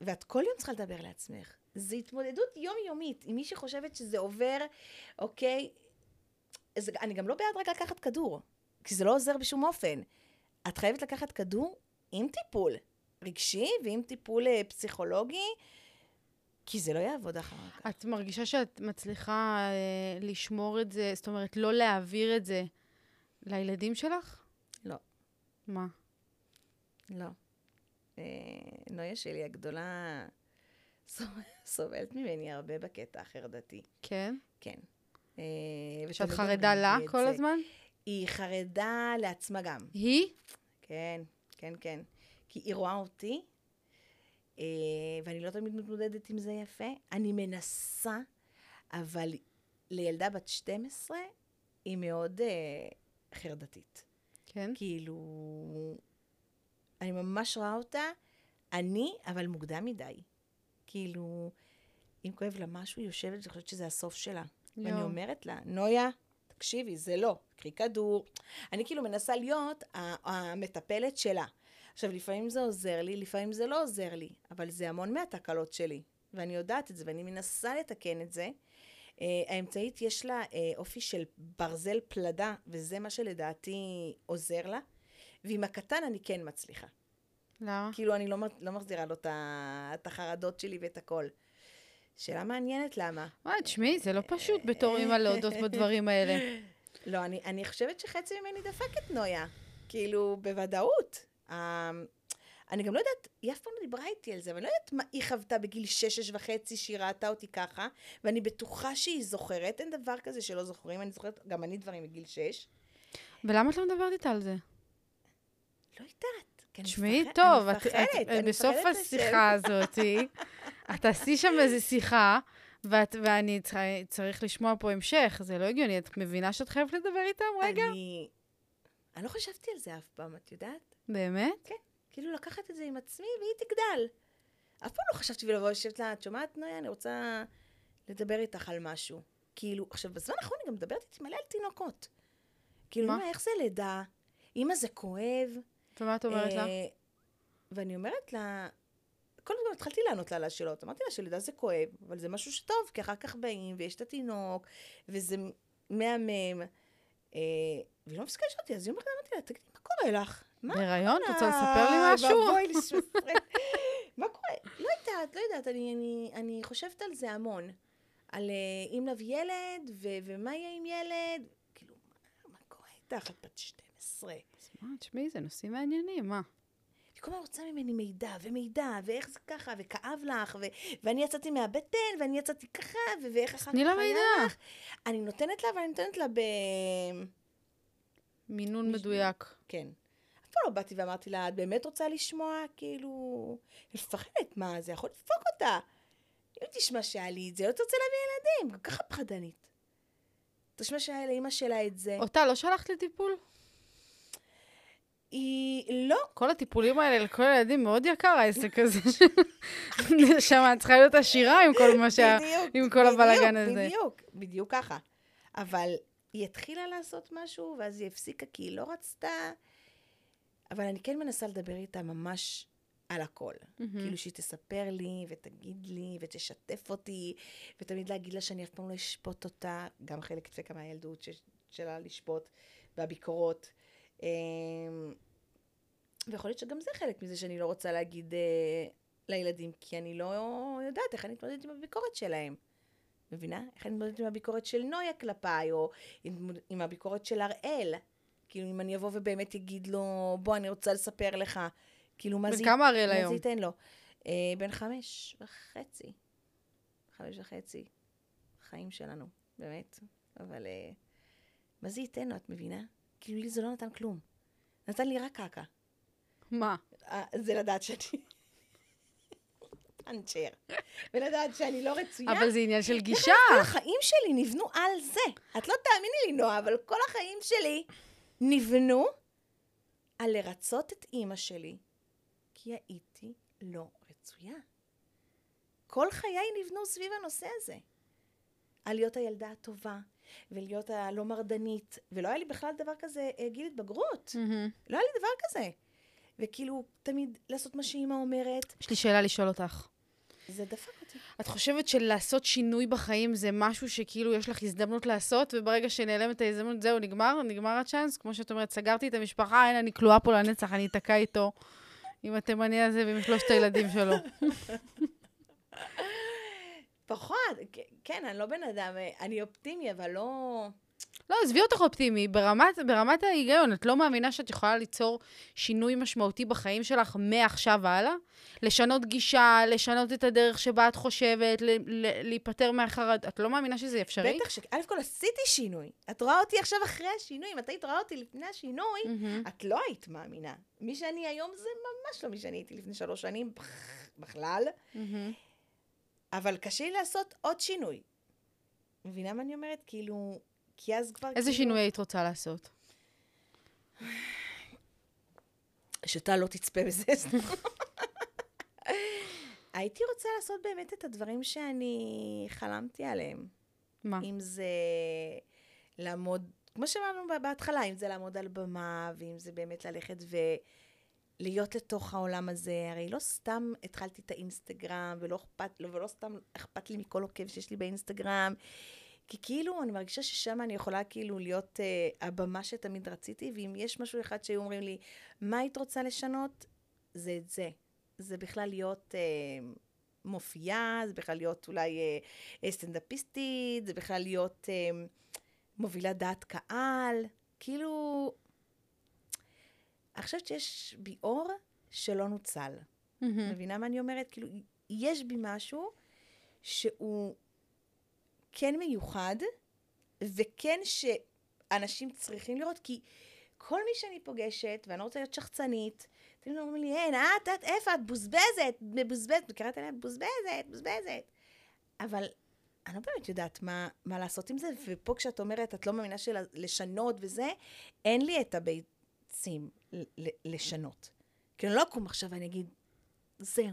[SPEAKER 2] ואת כל יום צריכה לדבר לעצמך. זו התמודדות יומיומית. עם מי שחושבת שזה עובר, אוקיי, אז אני גם לא בעד רק לקחת כדור, כי זה לא עוזר בשום אופן. את חייבת לקחת כדור עם טיפול רגשי ועם טיפול אה, פסיכולוגי, כי זה לא יעבוד אחר כך.
[SPEAKER 1] את מרגישה שאת מצליחה אה, לשמור את זה, זאת אומרת, לא להעביר את זה לילדים שלך?
[SPEAKER 2] לא.
[SPEAKER 1] מה?
[SPEAKER 2] לא. אה, נויה שלי הגדולה סוב- סובלת ממני הרבה בקטע החרדתי.
[SPEAKER 1] כן?
[SPEAKER 2] כן. אה,
[SPEAKER 1] שאת חרדה לה כל. הזמן?
[SPEAKER 2] היא חרדה לעצמה גם.
[SPEAKER 1] היא?
[SPEAKER 2] כן, כן, כן. כי היא רואה אותי, אה, ואני לא תמיד מתמודדת עם זה יפה. אני מנסה, אבל לילדה בת 12 היא מאוד אה, חרדתית.
[SPEAKER 1] כן.
[SPEAKER 2] כאילו, אני ממש רואה אותה, אני, אבל מוקדם מדי. כאילו, אם כואב לה משהו, היא יושבת ואני חושבת שזה הסוף שלה. ואני
[SPEAKER 1] יואו.
[SPEAKER 2] אומרת לה, נויה, תקשיבי, זה לא, קחי כדור. אני כאילו מנסה להיות המטפלת שלה. עכשיו, לפעמים זה עוזר לי, לפעמים זה לא עוזר לי, אבל זה המון מהתקלות שלי, ואני יודעת את זה, ואני מנסה לתקן את זה. Uh, האמצעית, יש לה uh, אופי של ברזל פלדה, וזה מה שלדעתי עוזר לה. ועם הקטן אני כן מצליחה.
[SPEAKER 1] למה?
[SPEAKER 2] כאילו, אני לא, לא מחזירה לו את החרדות שלי ואת הכל. שאלה מעניינת, למה?
[SPEAKER 1] וואי, תשמעי, זה לא פשוט בתור אימא להודות בדברים האלה. *laughs*
[SPEAKER 2] לא, אני, אני חושבת שחצי ממני דפק את נויה. כאילו, בוודאות. Um, אני גם לא יודעת, היא אף פעם לא דיברה איתי על זה, אבל אני לא יודעת מה היא חוותה בגיל שש, שש וחצי, שהיא ראתה אותי ככה, ואני בטוחה שהיא זוכרת, אין דבר כזה שלא זוכרים, אני זוכרת גם אני דברים מגיל שש.
[SPEAKER 1] ולמה את לא מדברת איתה על זה?
[SPEAKER 2] לא יודעת. כי אני
[SPEAKER 1] תשמעי
[SPEAKER 2] מפחד-
[SPEAKER 1] טוב,
[SPEAKER 2] אני
[SPEAKER 1] את-
[SPEAKER 2] מפחדת,
[SPEAKER 1] את-
[SPEAKER 2] אני
[SPEAKER 1] בסוף
[SPEAKER 2] מפחדת
[SPEAKER 1] השיחה הזאת, *laughs* את תעשי שם איזו שיחה, ואת- ואני צריכה- צריך לשמוע פה המשך, זה לא הגיוני. את מבינה שאת חייבת לדבר איתם רגע?
[SPEAKER 2] אני... אני לא חשבתי על זה אף פעם, את יודעת?
[SPEAKER 1] באמת?
[SPEAKER 2] כאילו לקחת את זה עם עצמי והיא תגדל. אף פעם לא חשבתי לבוא לשבת לה, את שומעת, נויה, אני רוצה לדבר איתך על משהו. כאילו, עכשיו, בזמן האחרון היא גם מדברת איתי מלא על תינוקות. כאילו,
[SPEAKER 1] מה?
[SPEAKER 2] אמא, איך זה לידה? אמא, זה כואב.
[SPEAKER 1] ומה את אומרת לה?
[SPEAKER 2] אה, ואני אומרת לה, קודם כל התחלתי לענות לה על השאלות. אמרתי לה שלידה זה כואב, אבל זה משהו שטוב, כי אחר כך באים, ויש את התינוק, וזה מהמם. אה, והיא לא מפסיקה לשאול אותי, אז יום אחד אמרתי לה, תגידי, מה קורה לך? מה
[SPEAKER 1] בהיריון? את רוצה לספר לי משהו?
[SPEAKER 2] ואבוי לי שפרד. *laughs* מה קורה? לא יודעת, לא יודעת, אני, אני, אני חושבת על זה המון. על אה, אם נביא ילד, ו, ומה יהיה עם ילד. כאילו, מה, מה קורה איתך? את בת 12.
[SPEAKER 1] אז מה, תשמעי, זה נושאים מעניינים, מה?
[SPEAKER 2] היא כל הזמן רוצה ממני מידע, ומידע, ואיך זה ככה, וכאב לך, ו- ואני יצאתי מהבטן, ואני יצאתי ככה, ו- ואיך אחר כך
[SPEAKER 1] תני לה
[SPEAKER 2] היה
[SPEAKER 1] מידע.
[SPEAKER 2] לך. אני נותנת לה, ואני נותנת לה ב...
[SPEAKER 1] מינון
[SPEAKER 2] מישהו-
[SPEAKER 1] מדויק.
[SPEAKER 2] כן. אף פעם לא באתי ואמרתי לה, את באמת רוצה לשמוע? כאילו... היא מפחדת, מה, זה יכול לדפוק אותה. אם תשמע שהיה לי את זה, לא תרצה להביא ילדים, גם ככה פחדנית. תשמע שהיה לאימא שלה את זה.
[SPEAKER 1] אותה לא שלחת לטיפול?
[SPEAKER 2] היא לא.
[SPEAKER 1] כל הטיפולים האלה לכל הילדים מאוד יקר, העסק הזה. *laughs* שם את צריכה להיות עשירה עם כל מה שה...
[SPEAKER 2] בדיוק,
[SPEAKER 1] עם כל הבלאגן הזה.
[SPEAKER 2] בדיוק, בדיוק ככה. אבל היא התחילה לעשות משהו, ואז היא הפסיקה כי היא לא רצתה. אבל אני כן מנסה לדבר איתה ממש על הכל.
[SPEAKER 1] מהמם.
[SPEAKER 2] כאילו שהיא תספר לי, ותגיד לי, ותשתף אותי, ותמיד להגיד לה שאני אף פעם לא אשפוט אותה, גם חלק דפקה מהילדות ש- שלה לשפוט, והביקורות. אמ, ויכול להיות שגם זה חלק מזה שאני לא רוצה להגיד אה, לילדים, כי אני לא יודעת איך אני מתמודדת עם הביקורת שלהם. מבינה? איך אני מתמודדת עם הביקורת של נויה כלפיי, או עם, עם הביקורת של הראל. כאילו, אם אני אבוא ובאמת אגיד לו, בוא, אני רוצה לספר לך, כאילו, מה זה...
[SPEAKER 1] כמה אריאל
[SPEAKER 2] מה זה
[SPEAKER 1] היום?
[SPEAKER 2] ייתן לו? אה, בן חמש וחצי. חמש וחצי. חיים שלנו, באמת. אבל אה, מה זה ייתן לו, את מבינה? כאילו, לי זה לא נתן כלום. נתן לי רק קקה.
[SPEAKER 1] מה?
[SPEAKER 2] אה, זה לדעת שאני... פאנצ'ר. ולדעת שאני לא רצויה.
[SPEAKER 1] אבל זה עניין של גישה.
[SPEAKER 2] כל החיים שלי נבנו על זה. את לא תאמיני לי, נועה, אבל כל החיים שלי נבנו על לרצות את אימא שלי, כי הייתי לא רצויה. כל חיי נבנו סביב הנושא הזה. על להיות הילדה הטובה, ולהיות הלא מרדנית, ולא היה לי בכלל דבר כזה אה, גיל התבגרות.
[SPEAKER 1] מהמם.
[SPEAKER 2] לא היה לי דבר כזה. וכאילו, תמיד לעשות מה שאימא אומרת,
[SPEAKER 1] יש לי שאלה לשאול אותך.
[SPEAKER 2] זה דפק אותי.
[SPEAKER 1] את חושבת שלעשות שינוי בחיים זה משהו שכאילו יש לך הזדמנות לעשות, וברגע שנעלמת ההזדמנות, זהו, נגמר? נגמר הצ'אנס? כמו שאת אומרת, סגרתי את המשפחה, אין, אני כלואה פה לנצח, אני אתקע איתו עם התימני הזה ועם שלושת הילדים שלו. *laughs*
[SPEAKER 2] פחות, כן, אני לא בן אדם, אה, אני אופטימי, אבל לא...
[SPEAKER 1] לא, עזבי אותך אופטימי, ברמת, ברמת ההיגיון, את לא מאמינה שאת יכולה ליצור שינוי משמעותי בחיים שלך מעכשיו והלאה? לשנות גישה, לשנות את הדרך שבה את חושבת, ל- ל- להיפטר מהחרד... את לא מאמינה שזה אפשרי?
[SPEAKER 2] בטח ש... א' כל עשיתי שינוי. את רואה אותי עכשיו אחרי השינוי, אם את היית רואה אותי לפני השינוי,
[SPEAKER 1] מהמם.
[SPEAKER 2] את לא היית מאמינה. מי שאני היום זה ממש לא מי שאני הייתי לפני שלוש שנים, בכלל.
[SPEAKER 1] מהמם.
[SPEAKER 2] אבל קשה לי לעשות עוד שינוי. מבינה מה אני אומרת? כאילו... כי אז כבר
[SPEAKER 1] איזה
[SPEAKER 2] כאילו...
[SPEAKER 1] שינוי היית רוצה לעשות?
[SPEAKER 2] שאתה לא תצפה בזה. הייתי רוצה לעשות באמת את הדברים שאני חלמתי עליהם.
[SPEAKER 1] מה?
[SPEAKER 2] אם זה לעמוד, כמו שאמרנו בהתחלה, אם זה לעמוד על במה, ואם זה באמת ללכת ולהיות לתוך העולם הזה. הרי לא סתם התחלתי את האינסטגרם, ולא, אכפת, ולא סתם אכפת לי מכל עוקב שיש לי באינסטגרם. כי כאילו, אני מרגישה ששם אני יכולה כאילו להיות uh, הבמה שתמיד רציתי, ואם יש משהו אחד שהיו אומרים לי, מה היית רוצה לשנות? זה את זה. זה בכלל להיות uh, מופיעה, זה בכלל להיות אולי uh, סטנדאפיסטית, זה בכלל להיות uh, מובילת דעת קהל. כאילו, אני חושבת שיש בי אור שלא נוצל.
[SPEAKER 1] מהמם.
[SPEAKER 2] מבינה מה אני אומרת? כאילו, יש בי משהו שהוא כן מיוחד, וכן שאנשים צריכים לראות, כי כל מי שאני פוגשת, ואני לא רוצה להיות שחצנית, תמיד אומרים לי, אין, את, את, איפה את? בוזבזת, מבוזבזת, קראת עליה בוזבזת, בוזבזת. אבל אני לא באמת יודעת מה, מה לעשות עם זה, ופה כשאת אומרת, את לא מאמינה של לשנות וזה, אין לי את הביצים לשנות. כי אני לא אקום עכשיו ואני אגיד, זהו,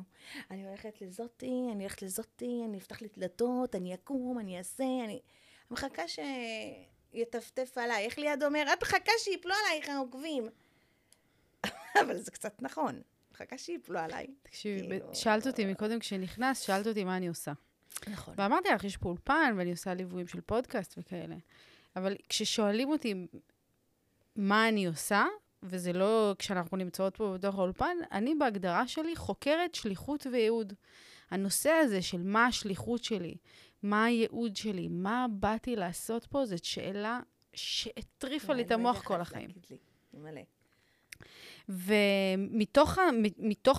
[SPEAKER 2] אני הולכת לזאתי, אני הולכת לזאתי, אני אפתח לי דלתות, אני אקום, אני אעשה, אני... מחכה שיטפטף עליי. איך ליד אומר, את מחכה שיפלו עלייך העוקבים. *laughs* אבל זה קצת נכון. מחכה שיפלו עליי.
[SPEAKER 1] תקשיבי,
[SPEAKER 2] כאילו-
[SPEAKER 1] שאלת אותי מקודם כשנכנסת, שאלת אותי מה אני עושה.
[SPEAKER 2] נכון.
[SPEAKER 1] ואמרתי לך, יש פה אולפן, ואני עושה ליוויים של פודקאסט וכאלה. אבל כששואלים אותי מה אני עושה, וזה לא כשאנחנו נמצאות פה בתוך האולפן, אני בהגדרה שלי חוקרת שליחות וייעוד. הנושא הזה של מה השליחות שלי, מה הייעוד שלי, מה באתי לעשות פה, זאת שאלה שהטריפה לי את המוח כל החיים.
[SPEAKER 2] מלא.
[SPEAKER 1] ומתוך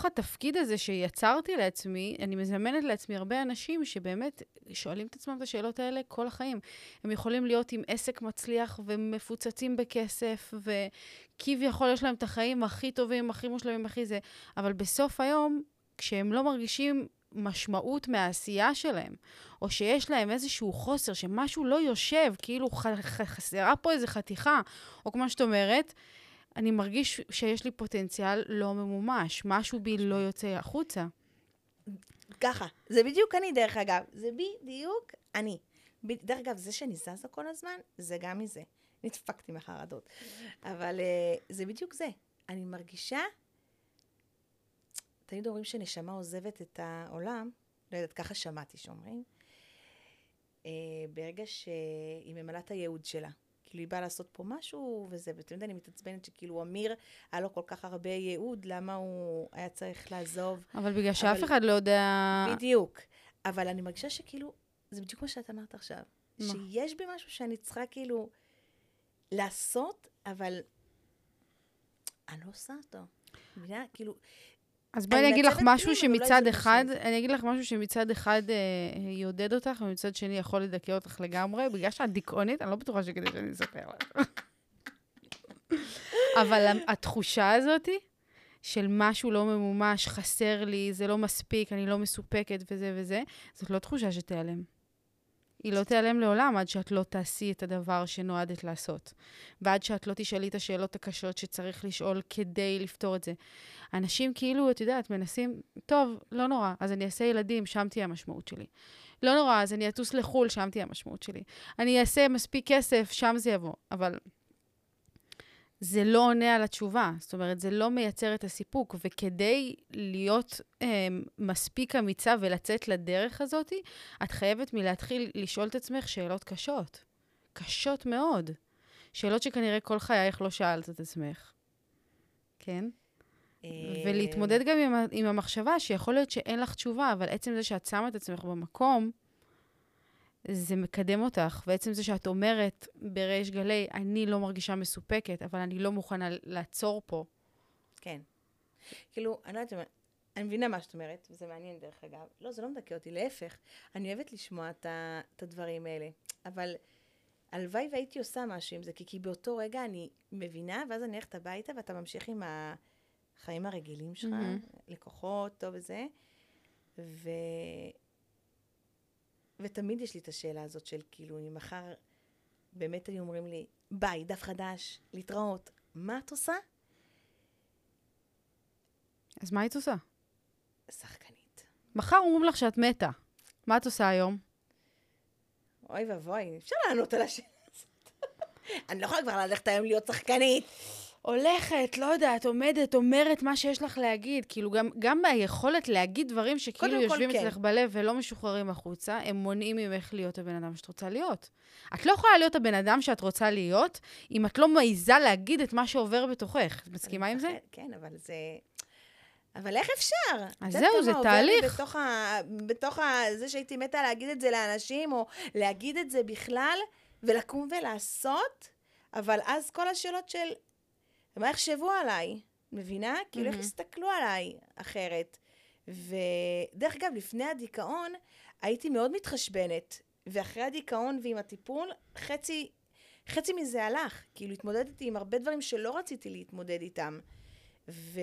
[SPEAKER 1] התפקיד הזה שיצרתי לעצמי, אני מזמנת לעצמי הרבה אנשים שבאמת שואלים את עצמם את השאלות האלה כל החיים. הם יכולים להיות עם עסק מצליח ומפוצצים בכסף, וכביכול יש להם את החיים הכי טובים, הכי מושלמים, הכי זה, אבל בסוף היום, כשהם לא מרגישים משמעות מהעשייה שלהם, או שיש להם איזשהו חוסר, שמשהו לא יושב, כאילו ח- ח- חסרה פה איזו חתיכה, או כמו שאת אומרת, אני מרגיש שיש לי פוטנציאל לא ממומש, משהו בי לא יוצא החוצה.
[SPEAKER 2] ככה, זה בדיוק אני, דרך אגב. זה בדיוק אני. דרך אגב, זה שאני זזה כל הזמן, זה גם מזה. נדפקתי מהחרדות. אבל uh, זה בדיוק זה. אני מרגישה, תמיד אומרים שנשמה עוזבת את העולם, לא יודעת, ככה שמעתי שאומרים, uh, ברגע שהיא ממלאה את הייעוד שלה. כאילו, היא באה לעשות פה משהו וזה, ואתם יודעים, אני מתעצבנת שכאילו אמיר, היה לו כל כך הרבה ייעוד, למה הוא היה צריך לעזוב?
[SPEAKER 1] אבל בגלל שאף
[SPEAKER 2] אבל-
[SPEAKER 1] אחד לא יודע...
[SPEAKER 2] בדיוק. אבל אני מרגישה שכאילו, זה בדיוק מה שאת אמרת עכשיו.
[SPEAKER 1] מה?
[SPEAKER 2] שיש בי משהו שאני צריכה כאילו לעשות, אבל אני לא עושה אותו. מבינה? כאילו,
[SPEAKER 1] אז בואי
[SPEAKER 2] אני
[SPEAKER 1] אגיד לך משהו
[SPEAKER 2] אולי
[SPEAKER 1] שמצד אחד. אני אגיד לך משהו שמצד אחד אה, יעודד אותך, ומצד שני יכול לדכא אותך לגמרי, בגלל שאת דיכאונית, אני לא בטוחה שכדי שאני אספר לך. אבל התחושה הזאת של משהו לא ממומש, חסר לי, זה לא מספיק, אני לא מסופקת וזה וזה, זאת לא תחושה שתיעלם. היא לא תיעלם לעולם עד שאת לא תעשי את הדבר שנועדת לעשות. ועד שאת לא תשאלי את השאלות הקשות שצריך לשאול כדי לפתור את זה. אנשים כאילו, את יודעת, מנסים, טוב, לא נורא, אז אני אעשה ילדים, שם תהיה המשמעות שלי. לא נורא, אז אני אטוס לחו"ל, שם תהיה המשמעות שלי. אני אעשה מספיק כסף, שם זה יבוא. אבל זה לא עונה על התשובה. זאת אומרת, זה לא מייצר את הסיפוק. וכדי להיות אה, מספיק אמיצה ולצאת לדרך הזאת, את חייבת מלהתחיל לשאול את עצמך שאלות קשות. קשות מאוד. שאלות שכנראה כל חייך לא שאלת את עצמך. כן?
[SPEAKER 2] אה,
[SPEAKER 1] ולהתמודד גם עם, עם המחשבה שיכול להיות שאין לך תשובה, אבל עצם זה שאת שמה את עצמך במקום, זה מקדם אותך. ועצם זה שאת אומרת בריש גלי, אני לא מרגישה מסופקת, אבל אני לא מוכנה לעצור פה.
[SPEAKER 2] כן. כאילו, אני לא יודעת, אני מבינה מה שאת אומרת, וזה מעניין דרך אגב. לא, זה לא מדכא אותי, להפך. אני אוהבת לשמוע את, הדברים האלה. אבל הלוואי והייתי עושה משהו עם זה, כי, כי באותו רגע אני מבינה, ואז אני הולכת הביתה ואתה ממשיך עם החיים הרגילים שלך,
[SPEAKER 1] מהמם.
[SPEAKER 2] לקוחות, טוב וזה. ו... ותמיד יש לי את השאלה הזאת של כאילו, אם מחר באמת היו אומרים לי, ביי, דף חדש, להתראות, מה את עושה?
[SPEAKER 1] אז מה היית עושה?
[SPEAKER 2] שחקנית.
[SPEAKER 1] מחר אומרים לך שאת מתה. מה את עושה היום?
[SPEAKER 2] אוי ואבוי, אפשר לענות על השאלה הזאת. *laughs* אני לא יכולה כבר ללכת היום להיות שחקנית.
[SPEAKER 1] הולכת, לא יודעת, עומדת, אומרת מה שיש לך להגיד. כאילו, גם, גם היכולת להגיד דברים שכאילו יושבים
[SPEAKER 2] כן.
[SPEAKER 1] אצלך בלב ולא משוחררים החוצה, הם מונעים ממך להיות הבן אדם שאת רוצה להיות. את לא יכולה להיות הבן אדם שאת רוצה להיות, אם את לא מעיזה להגיד את מה שעובר בתוכך. את מסכימה עם זה?
[SPEAKER 2] כן, אבל זה... אבל איך אפשר? יודעת
[SPEAKER 1] זהו, זה תהליך.
[SPEAKER 2] בתוך, ה... בתוך ה... זה שהייתי מתה להגיד את זה לאנשים, או להגיד את זה בכלל, ולקום ולעשות, אבל אז כל השאלות של מה יחשבו עליי, מבינה? כאילו, איך
[SPEAKER 1] מהמם.
[SPEAKER 2] יסתכלו עליי אחרת. ודרך אגב, לפני הדיכאון, הייתי מאוד מתחשבנת, ואחרי הדיכאון ועם הטיפול, חצי, חצי מזה הלך. כאילו, התמודדתי עם הרבה דברים שלא רציתי להתמודד איתם. ו...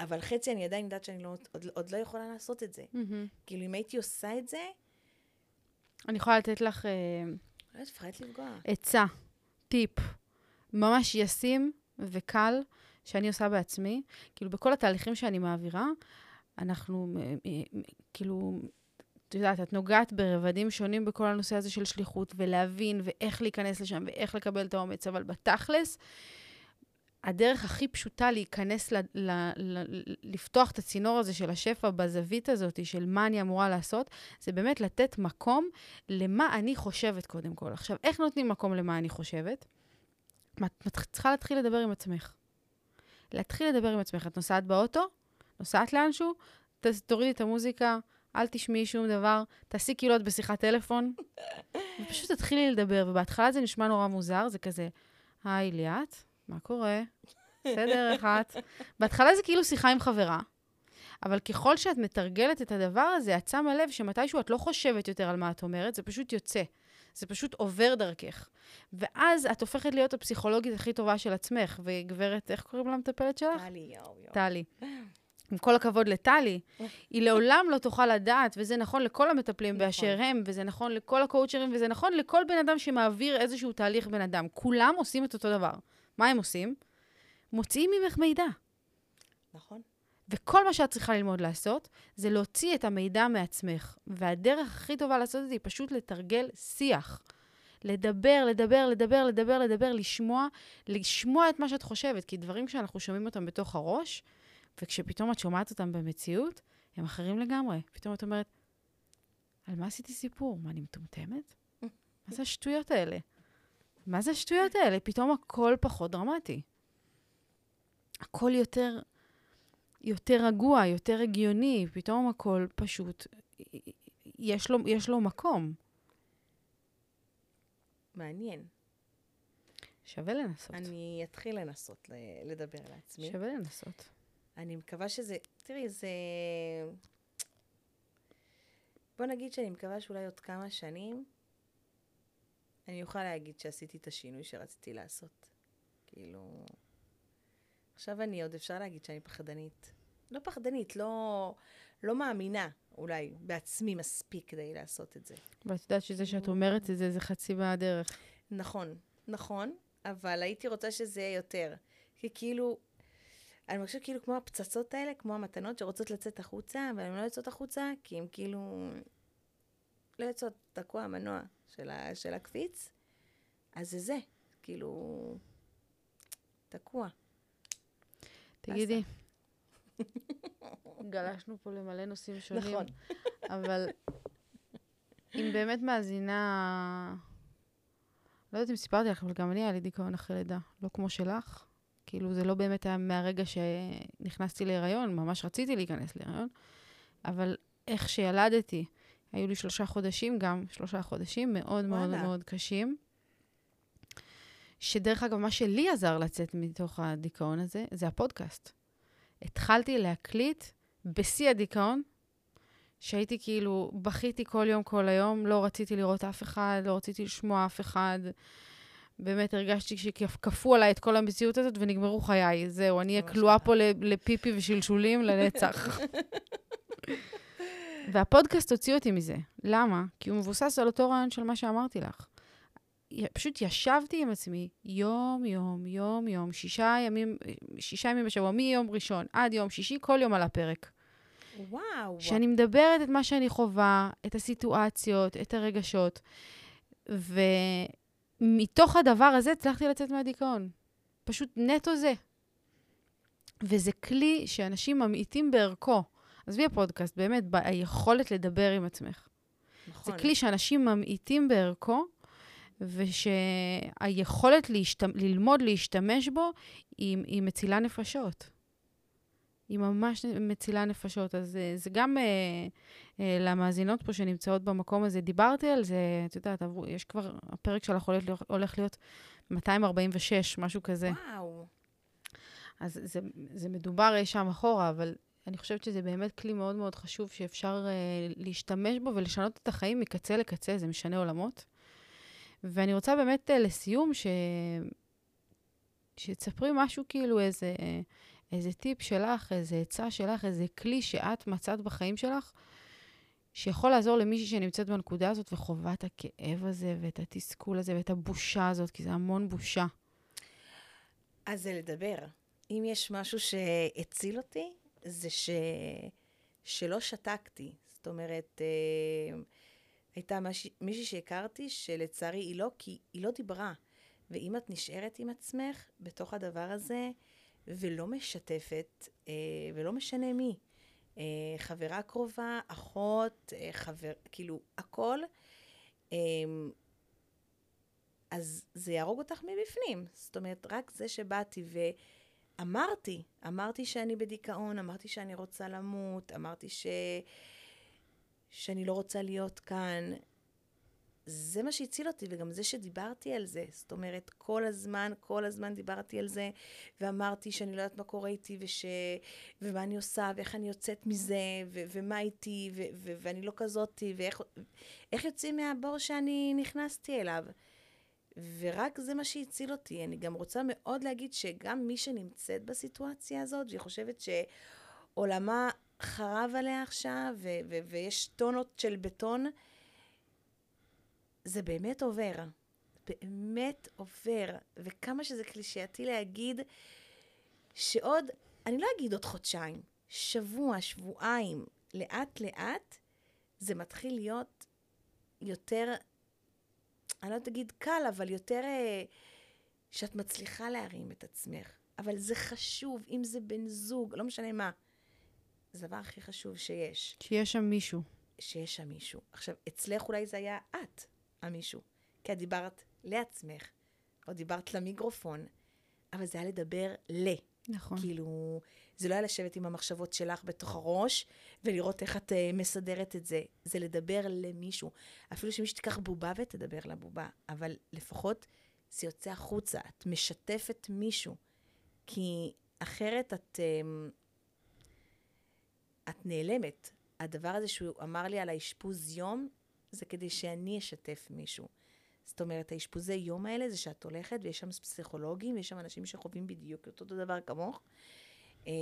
[SPEAKER 2] אבל חצי אני עדיין יודעת שאני לא, עוד, עוד לא יכולה לעשות את זה.
[SPEAKER 1] מהמם.
[SPEAKER 2] כאילו, אם הייתי עושה את זה,
[SPEAKER 1] אני יכולה לתת לך אה,
[SPEAKER 2] לא מפחדת לפגוע.
[SPEAKER 1] עצה, טיפ, ממש ישים וקל, שאני עושה בעצמי. כאילו, בכל התהליכים שאני מעבירה, אנחנו, כאילו, את יודעת, את נוגעת ברבדים שונים בכל הנושא הזה של שליחות, ולהבין, ואיך להיכנס לשם, ואיך לקבל את האומץ, אבל בתכלס, הדרך הכי פשוטה להיכנס, ל, ל, ל, לפתוח את הצינור הזה של השפע בזווית הזאת, של מה אני אמורה לעשות, זה באמת לתת מקום למה אני חושבת קודם כל. עכשיו, איך נותנים מקום למה אני חושבת? את צריכה להתחיל לדבר עם עצמך. להתחיל לדבר עם עצמך. את נוסעת באוטו, נוסעת לאנשהו, ת- תורידי את המוזיקה, אל תשמעי שום דבר, תעשי כאילו את בשיחת טלפון, *laughs* ופשוט תתחילי לדבר. ובהתחלה זה נשמע נורא מוזר, זה כזה, היי, ליאת, מה קורה? בסדר, *laughs* איך את? בהתחלה זה כאילו שיחה עם חברה, אבל ככל שאת מתרגלת את הדבר הזה, את שמה לב שמתישהו את לא חושבת יותר על מה את אומרת, זה פשוט יוצא. זה פשוט עובר דרכך. ואז את הופכת להיות הפסיכולוגית הכי טובה של עצמך. וגברת, איך קוראים למטפלת שלך?
[SPEAKER 2] טלי, יואו, יואו.
[SPEAKER 1] טלי. עם כל הכבוד לטלי, היא לעולם לא תוכל לדעת, וזה נכון לכל המטפלים
[SPEAKER 2] נכון.
[SPEAKER 1] באשר הם, וזה נכון לכל הקואוצ'רים, וזה נכון לכל בן אדם שמעביר איזשהו תהליך בן אדם. כולם עושים את אותו דבר. מה הם עושים? מוציאים ממך מידע.
[SPEAKER 2] נכון.
[SPEAKER 1] וכל מה שאת צריכה ללמוד לעשות, זה להוציא את המידע מעצמך. והדרך הכי טובה לעשות את זה היא פשוט לתרגל שיח. לדבר, לדבר, לדבר, לדבר, לדבר, לשמוע, לשמוע את מה שאת חושבת. כי דברים שאנחנו שומעים אותם בתוך הראש, וכשפתאום את שומעת אותם במציאות, הם אחרים לגמרי. פתאום את אומרת, על מה עשיתי סיפור? מה, אני מטומטמת? מה זה השטויות האלה? מה זה השטויות האלה? פתאום הכל פחות דרמטי. הכל יותר, יותר רגוע, יותר הגיוני, פתאום הכל פשוט, יש לו, יש לו מקום.
[SPEAKER 2] מעניין.
[SPEAKER 1] שווה לנסות.
[SPEAKER 2] אני אתחיל לנסות לדבר לעצמי.
[SPEAKER 1] שווה לנסות.
[SPEAKER 2] אני מקווה שזה... תראי, זה... בוא נגיד שאני מקווה שאולי עוד כמה שנים אני אוכל להגיד שעשיתי את השינוי שרציתי לעשות. כאילו... עכשיו אני עוד אפשר להגיד שאני פחדנית. לא פחדנית, לא, לא מאמינה אולי בעצמי מספיק כדי לעשות את זה.
[SPEAKER 1] ואת יודעת שזה שאת אומרת את זה, זה חצי מהדרך.
[SPEAKER 2] נכון, נכון, אבל הייתי רוצה שזה יהיה יותר. כי כאילו, אני מרגישה כאילו כמו הפצצות האלה, כמו המתנות שרוצות לצאת החוצה, אבל הן לא יוצאות החוצה, כי הן כאילו לא יוצאות, תקוע המנוע של, ה, של הקפיץ, אז זה זה, כאילו, תקוע.
[SPEAKER 1] תגידי, גלשנו פה למלא נושאים שונים.
[SPEAKER 2] נכון.
[SPEAKER 1] אבל אם באמת מאזינה... לא יודעת אם סיפרתי לך, אבל גם אני היה לי דיכאון אחרי לידה. לא כמו שלך. כאילו, זה לא באמת היה מהרגע שנכנסתי להיריון, ממש רציתי להיכנס להיריון, אבל איך שילדתי, היו לי שלושה חודשים גם, שלושה חודשים מאוד מאוד. מאוד קשים. שדרך אגב, מה שלי עזר לצאת מתוך הדיכאון הזה, זה הפודקאסט. התחלתי להקליט בשיא הדיכאון, שהייתי כאילו, בכיתי כל יום, כל היום, לא רציתי לראות אף אחד, לא רציתי לשמוע אף אחד. באמת הרגשתי שכפו עליי את כל המציאות הזאת ונגמרו חיי. זהו, אני אהיה כלואה. פה לפיפי ושלשולים לנצח. *laughs* והפודקאסט הוציא אותי מזה. למה? כי הוא מבוסס על אותו רעיון של מה שאמרתי לך. פשוט ישבתי עם עצמי יום, יום, יום, יום, שישה ימים, שישה ימים בשבוע, מיום ראשון עד יום שישי, כל יום על הפרק.
[SPEAKER 2] וואו.
[SPEAKER 1] שאני מדברת את מה שאני חווה, את הסיטואציות, את הרגשות, ומתוך הדבר הזה הצלחתי לצאת מהדיכאון. פשוט נטו זה. וזה כלי שאנשים ממעיטים בערכו. עזבי הפודקאסט, באמת, ב- היכולת לדבר עם עצמך.
[SPEAKER 2] נכון.
[SPEAKER 1] זה כלי שאנשים ממעיטים בערכו, ושהיכולת להשת... ללמוד להשתמש בו היא, היא מצילה נפשות. היא ממש מצילה נפשות. אז אה, זה גם אה, אה, למאזינות פה שנמצאות במקום הזה, דיברתי על זה, את יודעת, עברו, יש כבר, הפרק שלך הולך הולך להיות 246, משהו כזה.
[SPEAKER 2] וואו.
[SPEAKER 1] אז זה, זה מדובר אי שם אחורה, אבל אני חושבת שזה באמת כלי מאוד מאוד חשוב שאפשר אה, להשתמש בו ולשנות את החיים מקצה לקצה, זה משנה עולמות. ואני רוצה באמת אה, לסיום, ש... שתספרי משהו כאילו, איזה, אה, איזה טיפ שלך, איזה עצה שלך, איזה כלי שאת מצאת בחיים שלך, שיכול לעזור למישהי שנמצאת בנקודה הזאת וחווה את הכאב הזה ואת התסכול הזה ואת הבושה הזאת, כי זה המון בושה.
[SPEAKER 2] אז זה לדבר. אם יש משהו שהציל אותי, זה ש... שלא שתקתי. זאת אומרת, אה, הייתה. מישהי שהכרתי, שלצערי היא לא, כי היא לא דיברה. ואם את נשארת עם עצמך בתוך הדבר הזה, ולא משתפת, אה, ולא משנה מי, אה, חברה קרובה, אחות, אה, חבר, כאילו, הכל, אה, אז זה יהרוג אותך מבפנים. זאת אומרת, רק זה שבאתי ואמרתי, אמרתי שאני בדיכאון, אמרתי שאני רוצה למות, אמרתי ש... שאני לא רוצה להיות כאן. זה מה שהציל אותי, וגם זה שדיברתי על זה. זאת אומרת, כל הזמן, כל הזמן דיברתי על זה, ואמרתי שאני לא יודעת מה קורה איתי, וש... ומה אני עושה, ואיך אני יוצאת מזה, ו... ומה איתי, ו... ו... ואני לא כזאתי, ואיך איך יוצאים מהבור שאני נכנסתי אליו. ורק זה מה שהציל אותי. אני גם רוצה מאוד להגיד שגם מי שנמצאת בסיטואציה הזאת, והיא חושבת עולמה חרב עליה עכשיו, ו- ו- ויש טונות של בטון, זה באמת עובר. באמת עובר. וכמה שזה קלישאתי להגיד שעוד, אני לא אגיד עוד חודשיים, שבוע, שבועיים, לאט לאט, זה מתחיל להיות יותר, אני לא תגיד קל, אבל יותר אה, שאת מצליחה להרים את עצמך. אבל זה חשוב, אם זה בן זוג, לא משנה מה. זה הדבר הכי חשוב שיש,
[SPEAKER 1] שיש שם מישהו.
[SPEAKER 2] שיש שם מישהו. עכשיו, אצלך אולי זה היה את, המישהו. כי את דיברת לעצמך, או דיברת למיקרופון, אבל זה היה לדבר ל.
[SPEAKER 1] נכון.
[SPEAKER 2] כאילו, זה לא היה לשבת עם המחשבות שלך בתוך הראש ולראות איך את uh, מסדרת את זה. זה לדבר למישהו. אפילו שמישהו תיקח בובה ותדבר לבובה, אבל לפחות זה יוצא החוצה. את משתפת מישהו. כי אחרת את, um, את נעלמת. הדבר הזה שהוא אמר לי על האשפוז יום, זה כדי שאני אשתף מישהו. זאת אומרת, האשפוזי יום האלה זה שאת הולכת ויש שם פסיכולוגים ויש שם אנשים שחווים בדיוק אותו דבר כמוך, אמ,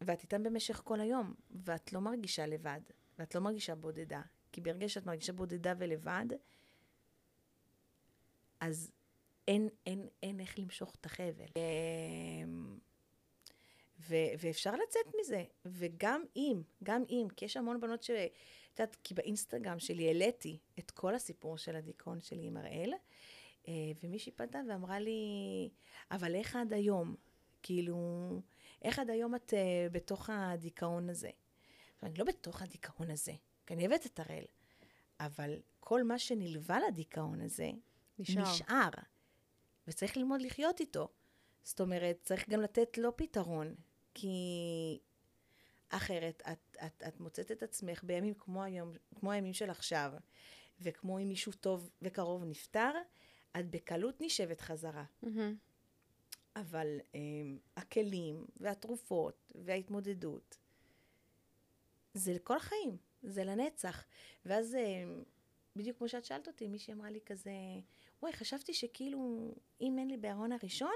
[SPEAKER 2] ואת איתם במשך כל היום, ואת לא מרגישה לבד, ואת לא מרגישה בודדה. כי ברגע שאת מרגישה בודדה ולבד, אז אין, אין, אין איך למשוך את החבל. ו, ואפשר לצאת מזה. וגם אם, גם אם, כי יש המון בנות ש... את יודעת, כי באינסטגרם שלי העליתי את כל הסיפור של הדיכאון שלי עם הראל, אה, ומישהי פנתה ואמרה לי, אבל איך עד היום? כאילו, איך עד היום את uh, בתוך הדיכאון הזה? אני לא בתוך הדיכאון הזה, כי אני אוהבת את הראל, אבל כל מה שנלווה לדיכאון הזה,
[SPEAKER 1] נשאר.
[SPEAKER 2] נשאר. וצריך ללמוד לחיות איתו. זאת אומרת, צריך גם לתת לו פתרון, כי אחרת את, את, את מוצאת את עצמך בימים כמו היום, כמו הימים של עכשיו, וכמו אם מישהו טוב וקרוב נפטר, את בקלות נשבת חזרה.
[SPEAKER 1] מהמם.
[SPEAKER 2] אבל um, הכלים והתרופות וההתמודדות, זה לכל החיים, זה לנצח. ואז, um, בדיוק כמו שאת שאלת אותי, מישהי אמרה לי כזה, וואי, חשבתי שכאילו, אם אין לי בהריון הראשון,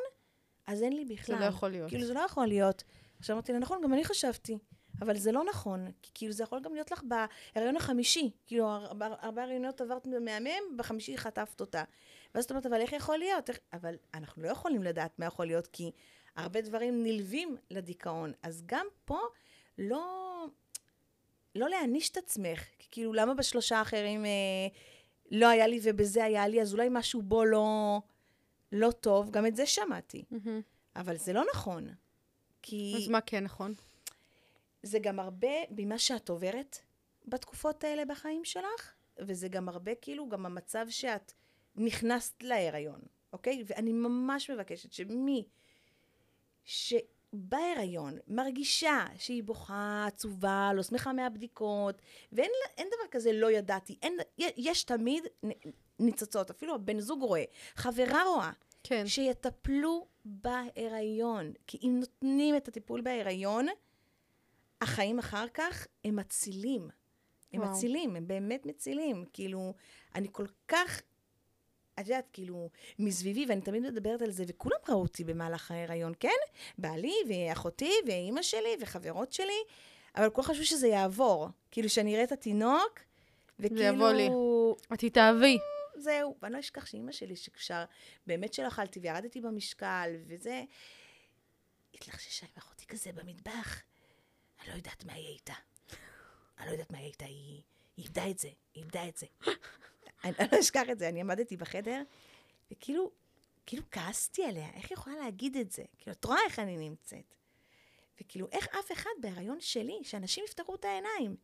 [SPEAKER 2] אז אין לי בכלל.
[SPEAKER 1] לא יכול להיות.
[SPEAKER 2] כאילו, זה לא יכול להיות. עכשיו אמרתי לה, נכון, גם אני חשבתי. אבל זה לא נכון, כי כאילו זה יכול גם להיות לך בהריון החמישי. כאילו, הרבה, הרבה הריונות עברת מהמם, בחמישי חטפת אותה. ואז את אומרת, אבל איך יכול להיות? איך... אבל אנחנו לא יכולים לדעת מה יכול להיות, כי הרבה דברים נלווים לדיכאון. אז גם פה, לא, לא להעניש את עצמך. כי כאילו, למה בשלושה האחרים אה, לא היה לי ובזה היה לי, אז אולי משהו בו לא, לא טוב, גם את זה שמעתי.
[SPEAKER 1] מהמם.
[SPEAKER 2] אבל זה לא נכון. כי...
[SPEAKER 1] אז מה כן נכון?
[SPEAKER 2] זה גם הרבה ממה שאת עוברת בתקופות האלה בחיים שלך, וזה גם הרבה כאילו גם המצב שאת נכנסת להיריון, אוקיי? ואני ממש מבקשת שמי שבהיריון מרגישה שהיא בוכה, עצובה, לא שמחה מהבדיקות, ואין דבר כזה לא ידעתי, אין, יש תמיד ניצוצות, אפילו הבן זוג רואה, חברה רואה,
[SPEAKER 1] כן.
[SPEAKER 2] שיטפלו בהיריון. כי אם נותנים את הטיפול בהיריון, החיים אחר כך הם מצילים. הם
[SPEAKER 1] וואו.
[SPEAKER 2] מצילים, הם באמת מצילים. כאילו, אני כל כך, את יודעת, כאילו, מסביבי, ואני תמיד מדברת על זה, וכולם ראו אותי במהלך ההיריון, כן? בעלי, ואחותי, ואימא שלי, וחברות שלי, אבל כולם חשבו שזה יעבור. כאילו, שאני אראה את התינוק, וכאילו...
[SPEAKER 1] יבוא לי. את תתאהבי.
[SPEAKER 2] זהו. ואני לא אשכח שאימא שלי, שכשר, באמת שלא אכלתי וירדתי במשקל, וזה, התלחששה עם אחותי כזה במטבח. אני לא יודעת מה יהיה איתה. אני לא יודעת מה יהיה איתה, היא, היא איבדה את זה, היא איבדה את זה. *laughs* אני לא אשכח את זה, אני עמדתי בחדר, וכאילו, כאילו כעסתי עליה, איך היא יכולה להגיד את זה? כאילו, את רואה איך אני נמצאת. וכאילו, איך אף אחד בהיריון שלי, שאנשים יפתחו את העיניים,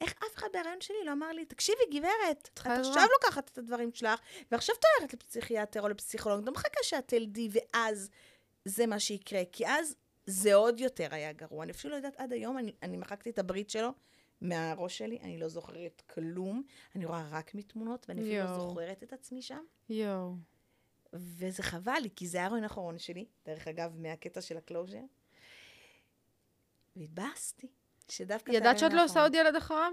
[SPEAKER 2] איך אף אחד בהיריון שלי לא אמר לי, תקשיבי, גברת, את
[SPEAKER 1] צריכה עזרה."
[SPEAKER 2] עכשיו לוקחת את הדברים שלך, ועכשיו את הולכת לפסיכיאטר או לפסיכולוג, לא מחכה שאת תלדי, ואז זה מה שיקרה, כי אז זה עוד יותר היה גרוע. אני אפילו לא יודעת, עד היום אני, אני מחקתי את הברית שלו מהראש שלי, אני לא זוכרת כלום, אני רואה רק מתמונות, ואני אפילו לא. זוכרת את עצמי שם.
[SPEAKER 1] יואו.
[SPEAKER 2] וזה חבל לי, כי זה ההיריון האחרון שלי, דרך אגב, מהקטע של הקלוז'ר. והתבאסתי, שדווקא...
[SPEAKER 1] ידעת שאת לא עושה
[SPEAKER 2] האחרון-
[SPEAKER 1] עוד ילד אחריו?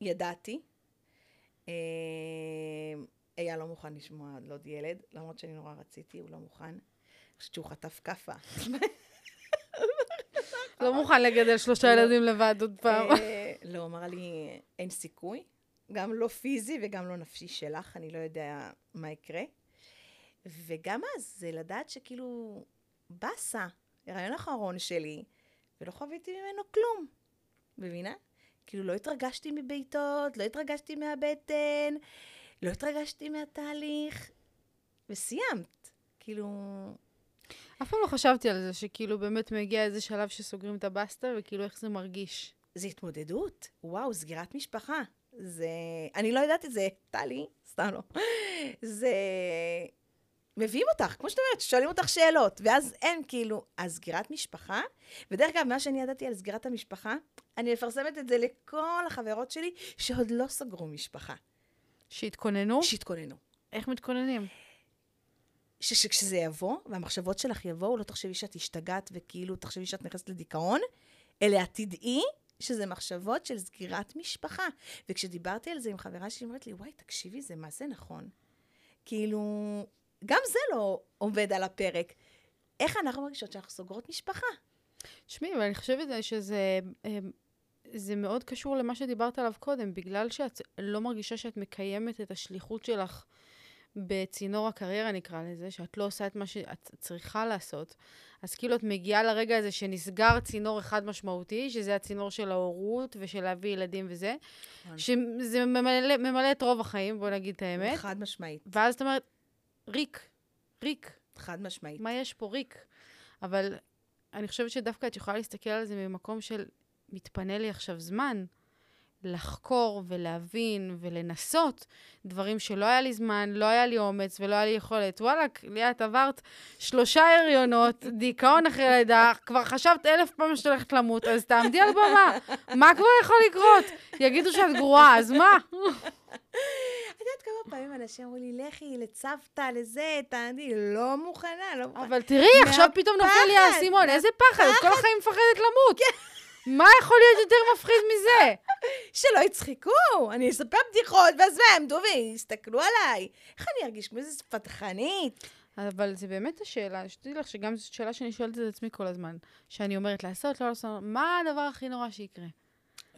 [SPEAKER 2] ידעתי. אה, אייל לא מוכן לשמוע על עוד ילד, למרות שאני נורא רציתי, הוא לא מוכן. אני חושבת שהוא חטף כאפה.
[SPEAKER 1] לא מוכן לגדל שלושה
[SPEAKER 2] לא.
[SPEAKER 1] ילדים לבד עוד פעם.
[SPEAKER 2] אה, לא, הוא אמר לי, אין סיכוי, גם לא פיזי וגם לא נפשי שלך, אני לא יודע מה יקרה. וגם אז, זה לדעת שכאילו, באסה, הרעיון האחרון שלי, ולא חוויתי ממנו כלום. מבינה? כאילו, לא התרגשתי מבעיטות, לא התרגשתי מהבטן, לא התרגשתי מהתהליך, וסיימת. כאילו,
[SPEAKER 1] אף פעם לא חשבתי על זה, שכאילו באמת מגיע איזה שלב שסוגרים את הבסטה, וכאילו איך זה מרגיש.
[SPEAKER 2] זה התמודדות. וואו, סגירת משפחה. זה... אני לא יודעת את זה, טלי, סתם לא. זה... מביאים אותך, כמו שאת אומרת, שואלים אותך שאלות, ואז אין כאילו, אז סגירת משפחה, ודרך אגב, מה שאני ידעתי על סגירת המשפחה, אני מפרסמת את זה לכל החברות שלי שעוד לא סגרו משפחה,
[SPEAKER 1] שהתכוננו?
[SPEAKER 2] שהתכוננו.
[SPEAKER 1] איך מתכוננים?
[SPEAKER 2] שכשזה יבוא, והמחשבות שלך יבואו, לא תחשבי שאת השתגעת וכאילו תחשבי שאת נכנסת לדיכאון, אלא תדעי שזה מחשבות של סגירת משפחה. וכשדיברתי על זה עם חברה שלי, היא אומרת לי, וואי, תקשיבי, זה מה זה נכון. כאילו, גם זה לא עובד על הפרק. איך אנחנו מרגישות שאנחנו סוגרות משפחה?
[SPEAKER 1] תשמעי, אבל אני חושבת שזה אה, זה מאוד קשור למה שדיברת עליו קודם, בגלל שאת לא מרגישה שאת מקיימת את השליחות שלך בצינור הקריירה, נקרא לזה, שאת לא עושה את מה שאת צריכה לעשות. אז כאילו את מגיעה לרגע הזה שנסגר צינור אחד משמעותי, שזה הצינור של ההורות ושל להביא ילדים וזה,
[SPEAKER 2] נכון.
[SPEAKER 1] שזה ממלא, ממלא את רוב החיים, בוא נגיד את האמת.
[SPEAKER 2] חד משמעית.
[SPEAKER 1] ואז את אומרת, ריק, ריק,
[SPEAKER 2] חד משמעית.
[SPEAKER 1] מה יש פה ריק? אבל אני חושבת שדווקא את יכולה להסתכל על זה ממקום של מתפנה לי עכשיו זמן לחקור ולהבין ולנסות דברים שלא היה לי זמן, לא היה לי אומץ ולא היה לי יכולת. וואלכ, ליאת, עברת שלושה הריונות, דיכאון אחרי לידה, כבר חשבת אלף פעם שאת הולכת למות, אז תעמדי על במה. מה כבר יכול לקרות? יגידו שאת גרועה, אז מה?
[SPEAKER 2] יודעת כמה פעמים אנשים אמרו לי, לכי לצוותא, לזה, תעני, לא מוכנה, לא מוכנה.
[SPEAKER 1] אבל תראי, עכשיו פתאום נופל לי האסימון, איזה פחד, את כל החיים מפחדת למות. מה יכול להיות יותר מפחיד מזה? *laughs*
[SPEAKER 2] שלא יצחקו, אני אספר בדיחות, ואז מה, יעמדו ויסתכלו עליי. איך אני ארגיש כמו איזה פתחנית?
[SPEAKER 1] אבל זה באמת השאלה, שתדעי לך שגם זאת שאלה שאני שואלת את עצמי כל הזמן. שאני אומרת לעשות, לא לעשות, מה הדבר הכי נורא שיקרה?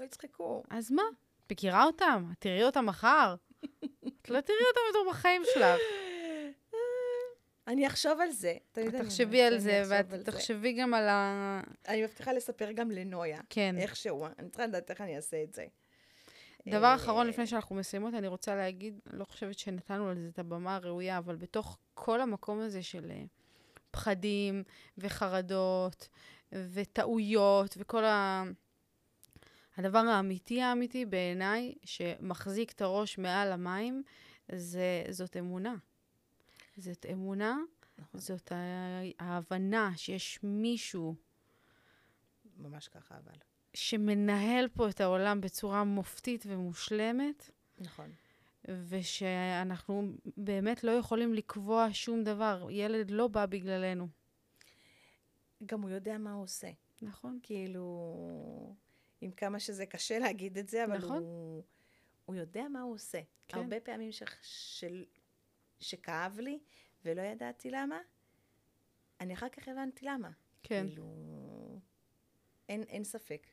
[SPEAKER 2] לא יצחקו.
[SPEAKER 1] אז מה? מכירה אותם? תראי אותם מחר? *laughs* את לא תראי אותם יותר בחיים שלך.
[SPEAKER 2] אני אחשוב על זה.
[SPEAKER 1] תחשבי על זה, ואת
[SPEAKER 2] על זה.
[SPEAKER 1] תחשבי גם על ה...
[SPEAKER 2] אני מבטיחה לספר גם לנויה.
[SPEAKER 1] כן.
[SPEAKER 2] איכשהו, אני צריכה לדעת איך אני אעשה את זה.
[SPEAKER 1] דבר
[SPEAKER 2] אה,
[SPEAKER 1] אחרון, לפני שאנחנו מסיימות, אני רוצה להגיד, לא חושבת שנתנו לזה את הבמה הראויה, אבל בתוך כל המקום הזה של אה, פחדים וחרדות וטעויות וכל ה... הדבר האמיתי האמיתי בעיניי, שמחזיק את הראש מעל המים, זה, זאת אמונה. זאת אמונה,
[SPEAKER 2] נכון.
[SPEAKER 1] זאת ההבנה שיש מישהו
[SPEAKER 2] ממש ככה, אבל.
[SPEAKER 1] שמנהל פה את העולם בצורה מופתית ומושלמת,
[SPEAKER 2] נכון.
[SPEAKER 1] ושאנחנו באמת לא יכולים לקבוע שום דבר. ילד לא בא בגללנו.
[SPEAKER 2] גם הוא יודע מה הוא עושה.
[SPEAKER 1] נכון?
[SPEAKER 2] כאילו, עם כמה שזה קשה להגיד את זה, אבל
[SPEAKER 1] נכון.
[SPEAKER 2] הוא, הוא יודע מה הוא עושה.
[SPEAKER 1] כן.
[SPEAKER 2] הרבה פעמים ש, של, שכאב לי ולא ידעתי למה, אני אחר כך הבנתי למה.
[SPEAKER 1] כן.
[SPEAKER 2] כאילו, אין, אין ספק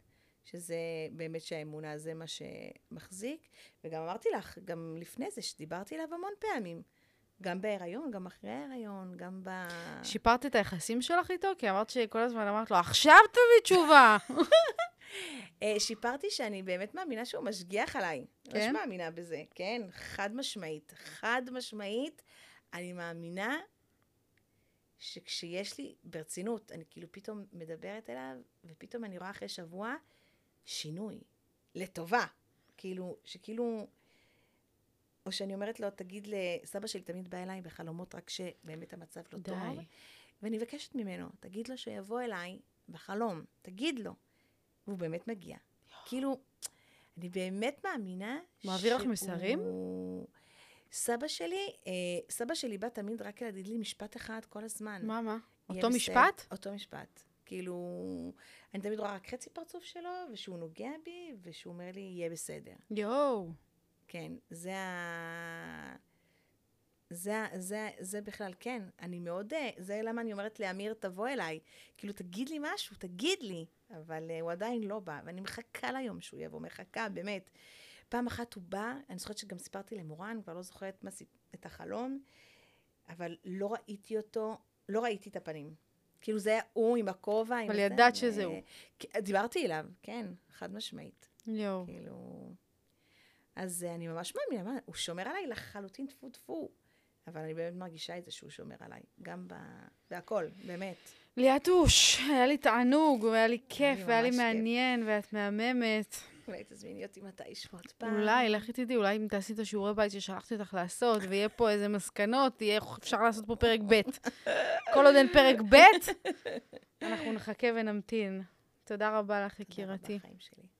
[SPEAKER 2] שזה באמת שהאמונה זה מה שמחזיק. וגם אמרתי לך, גם לפני זה, שדיברתי עליו המון פעמים. גם בהיריון, גם אחרי ההיריון, גם ב...
[SPEAKER 1] שיפרת את היחסים שלך איתו? כי אמרת שכל הזמן אמרת לו, עכשיו תביא תשובה. *laughs*
[SPEAKER 2] אה, שיפרתי שאני באמת מאמינה שהוא משגיח עליי.
[SPEAKER 1] כן?
[SPEAKER 2] כן? ממש מאמינה בזה, כן, חד משמעית. חד משמעית, אני מאמינה שכשיש לי, ברצינות, אני כאילו פתאום מדברת אליו, ופתאום אני רואה אחרי שבוע שינוי, לטובה. כאילו, שכאילו, או שאני אומרת לו, תגיד לסבא שלי תמיד בא אליי בחלומות, רק שבאמת המצב לא
[SPEAKER 1] די.
[SPEAKER 2] טוב. ואני מבקשת ממנו, תגיד לו שיבוא אליי בחלום, תגיד לו. והוא באמת מגיע. כאילו, אני באמת מאמינה
[SPEAKER 1] מעביר לך מסרים?
[SPEAKER 2] סבא שלי, אה, סבא שלי בא תמיד רק להגיד לי משפט אחד כל הזמן.
[SPEAKER 1] מה, מה? אותו. משפט?
[SPEAKER 2] אותו משפט. כאילו, אני תמיד רואה רק חצי פרצוף שלו, ושהוא נוגע בי, ושהוא אומר לי, יהיה בסדר.
[SPEAKER 1] יואו.
[SPEAKER 2] כן, זה ה... זה, זה, זה בכלל, כן. אני מאוד, אה, זה למה אני אומרת לאמיר, תבוא אליי. כאילו, תגיד לי משהו, תגיד לי. אבל uh, הוא עדיין לא בא, ואני מחכה ליום שהוא יבוא, מחכה, באמת. פעם אחת הוא בא, אני זוכרת שגם סיפרתי למורן, כבר לא זוכרת מה, את החלום, אבל לא ראיתי אותו, לא ראיתי את הפנים. כאילו זה היה הוא עם הכובע.
[SPEAKER 1] אבל ידעת שזה הוא.
[SPEAKER 2] דיברתי אליו, כן, חד משמעית.
[SPEAKER 1] יואו.
[SPEAKER 2] כאילו... אז אני ממש מאמינה, הוא שומר עליי לחלוטין טפו טפו. אבל אני באמת מרגישה את זה שהוא שומר עליי, גם ב... בהכל, באמת.
[SPEAKER 1] ליאטוש, היה לי תענוג, והיה לי כיף, והיה לי מעניין, ואת מהממת.
[SPEAKER 2] אולי תזמיני אותי מתישהו עוד פעם.
[SPEAKER 1] אולי, לכי תדעי, אולי אם תעשי את השיעורי בית ששלחתי אותך לעשות, ויהיה פה איזה מסקנות, יהיה אפשר לעשות פה פרק ב'. *laughs* כל עוד אין פרק ב', אנחנו נחכה ונמתין. תודה רבה לך, יקירתי. תודה רבה, חיים שלי.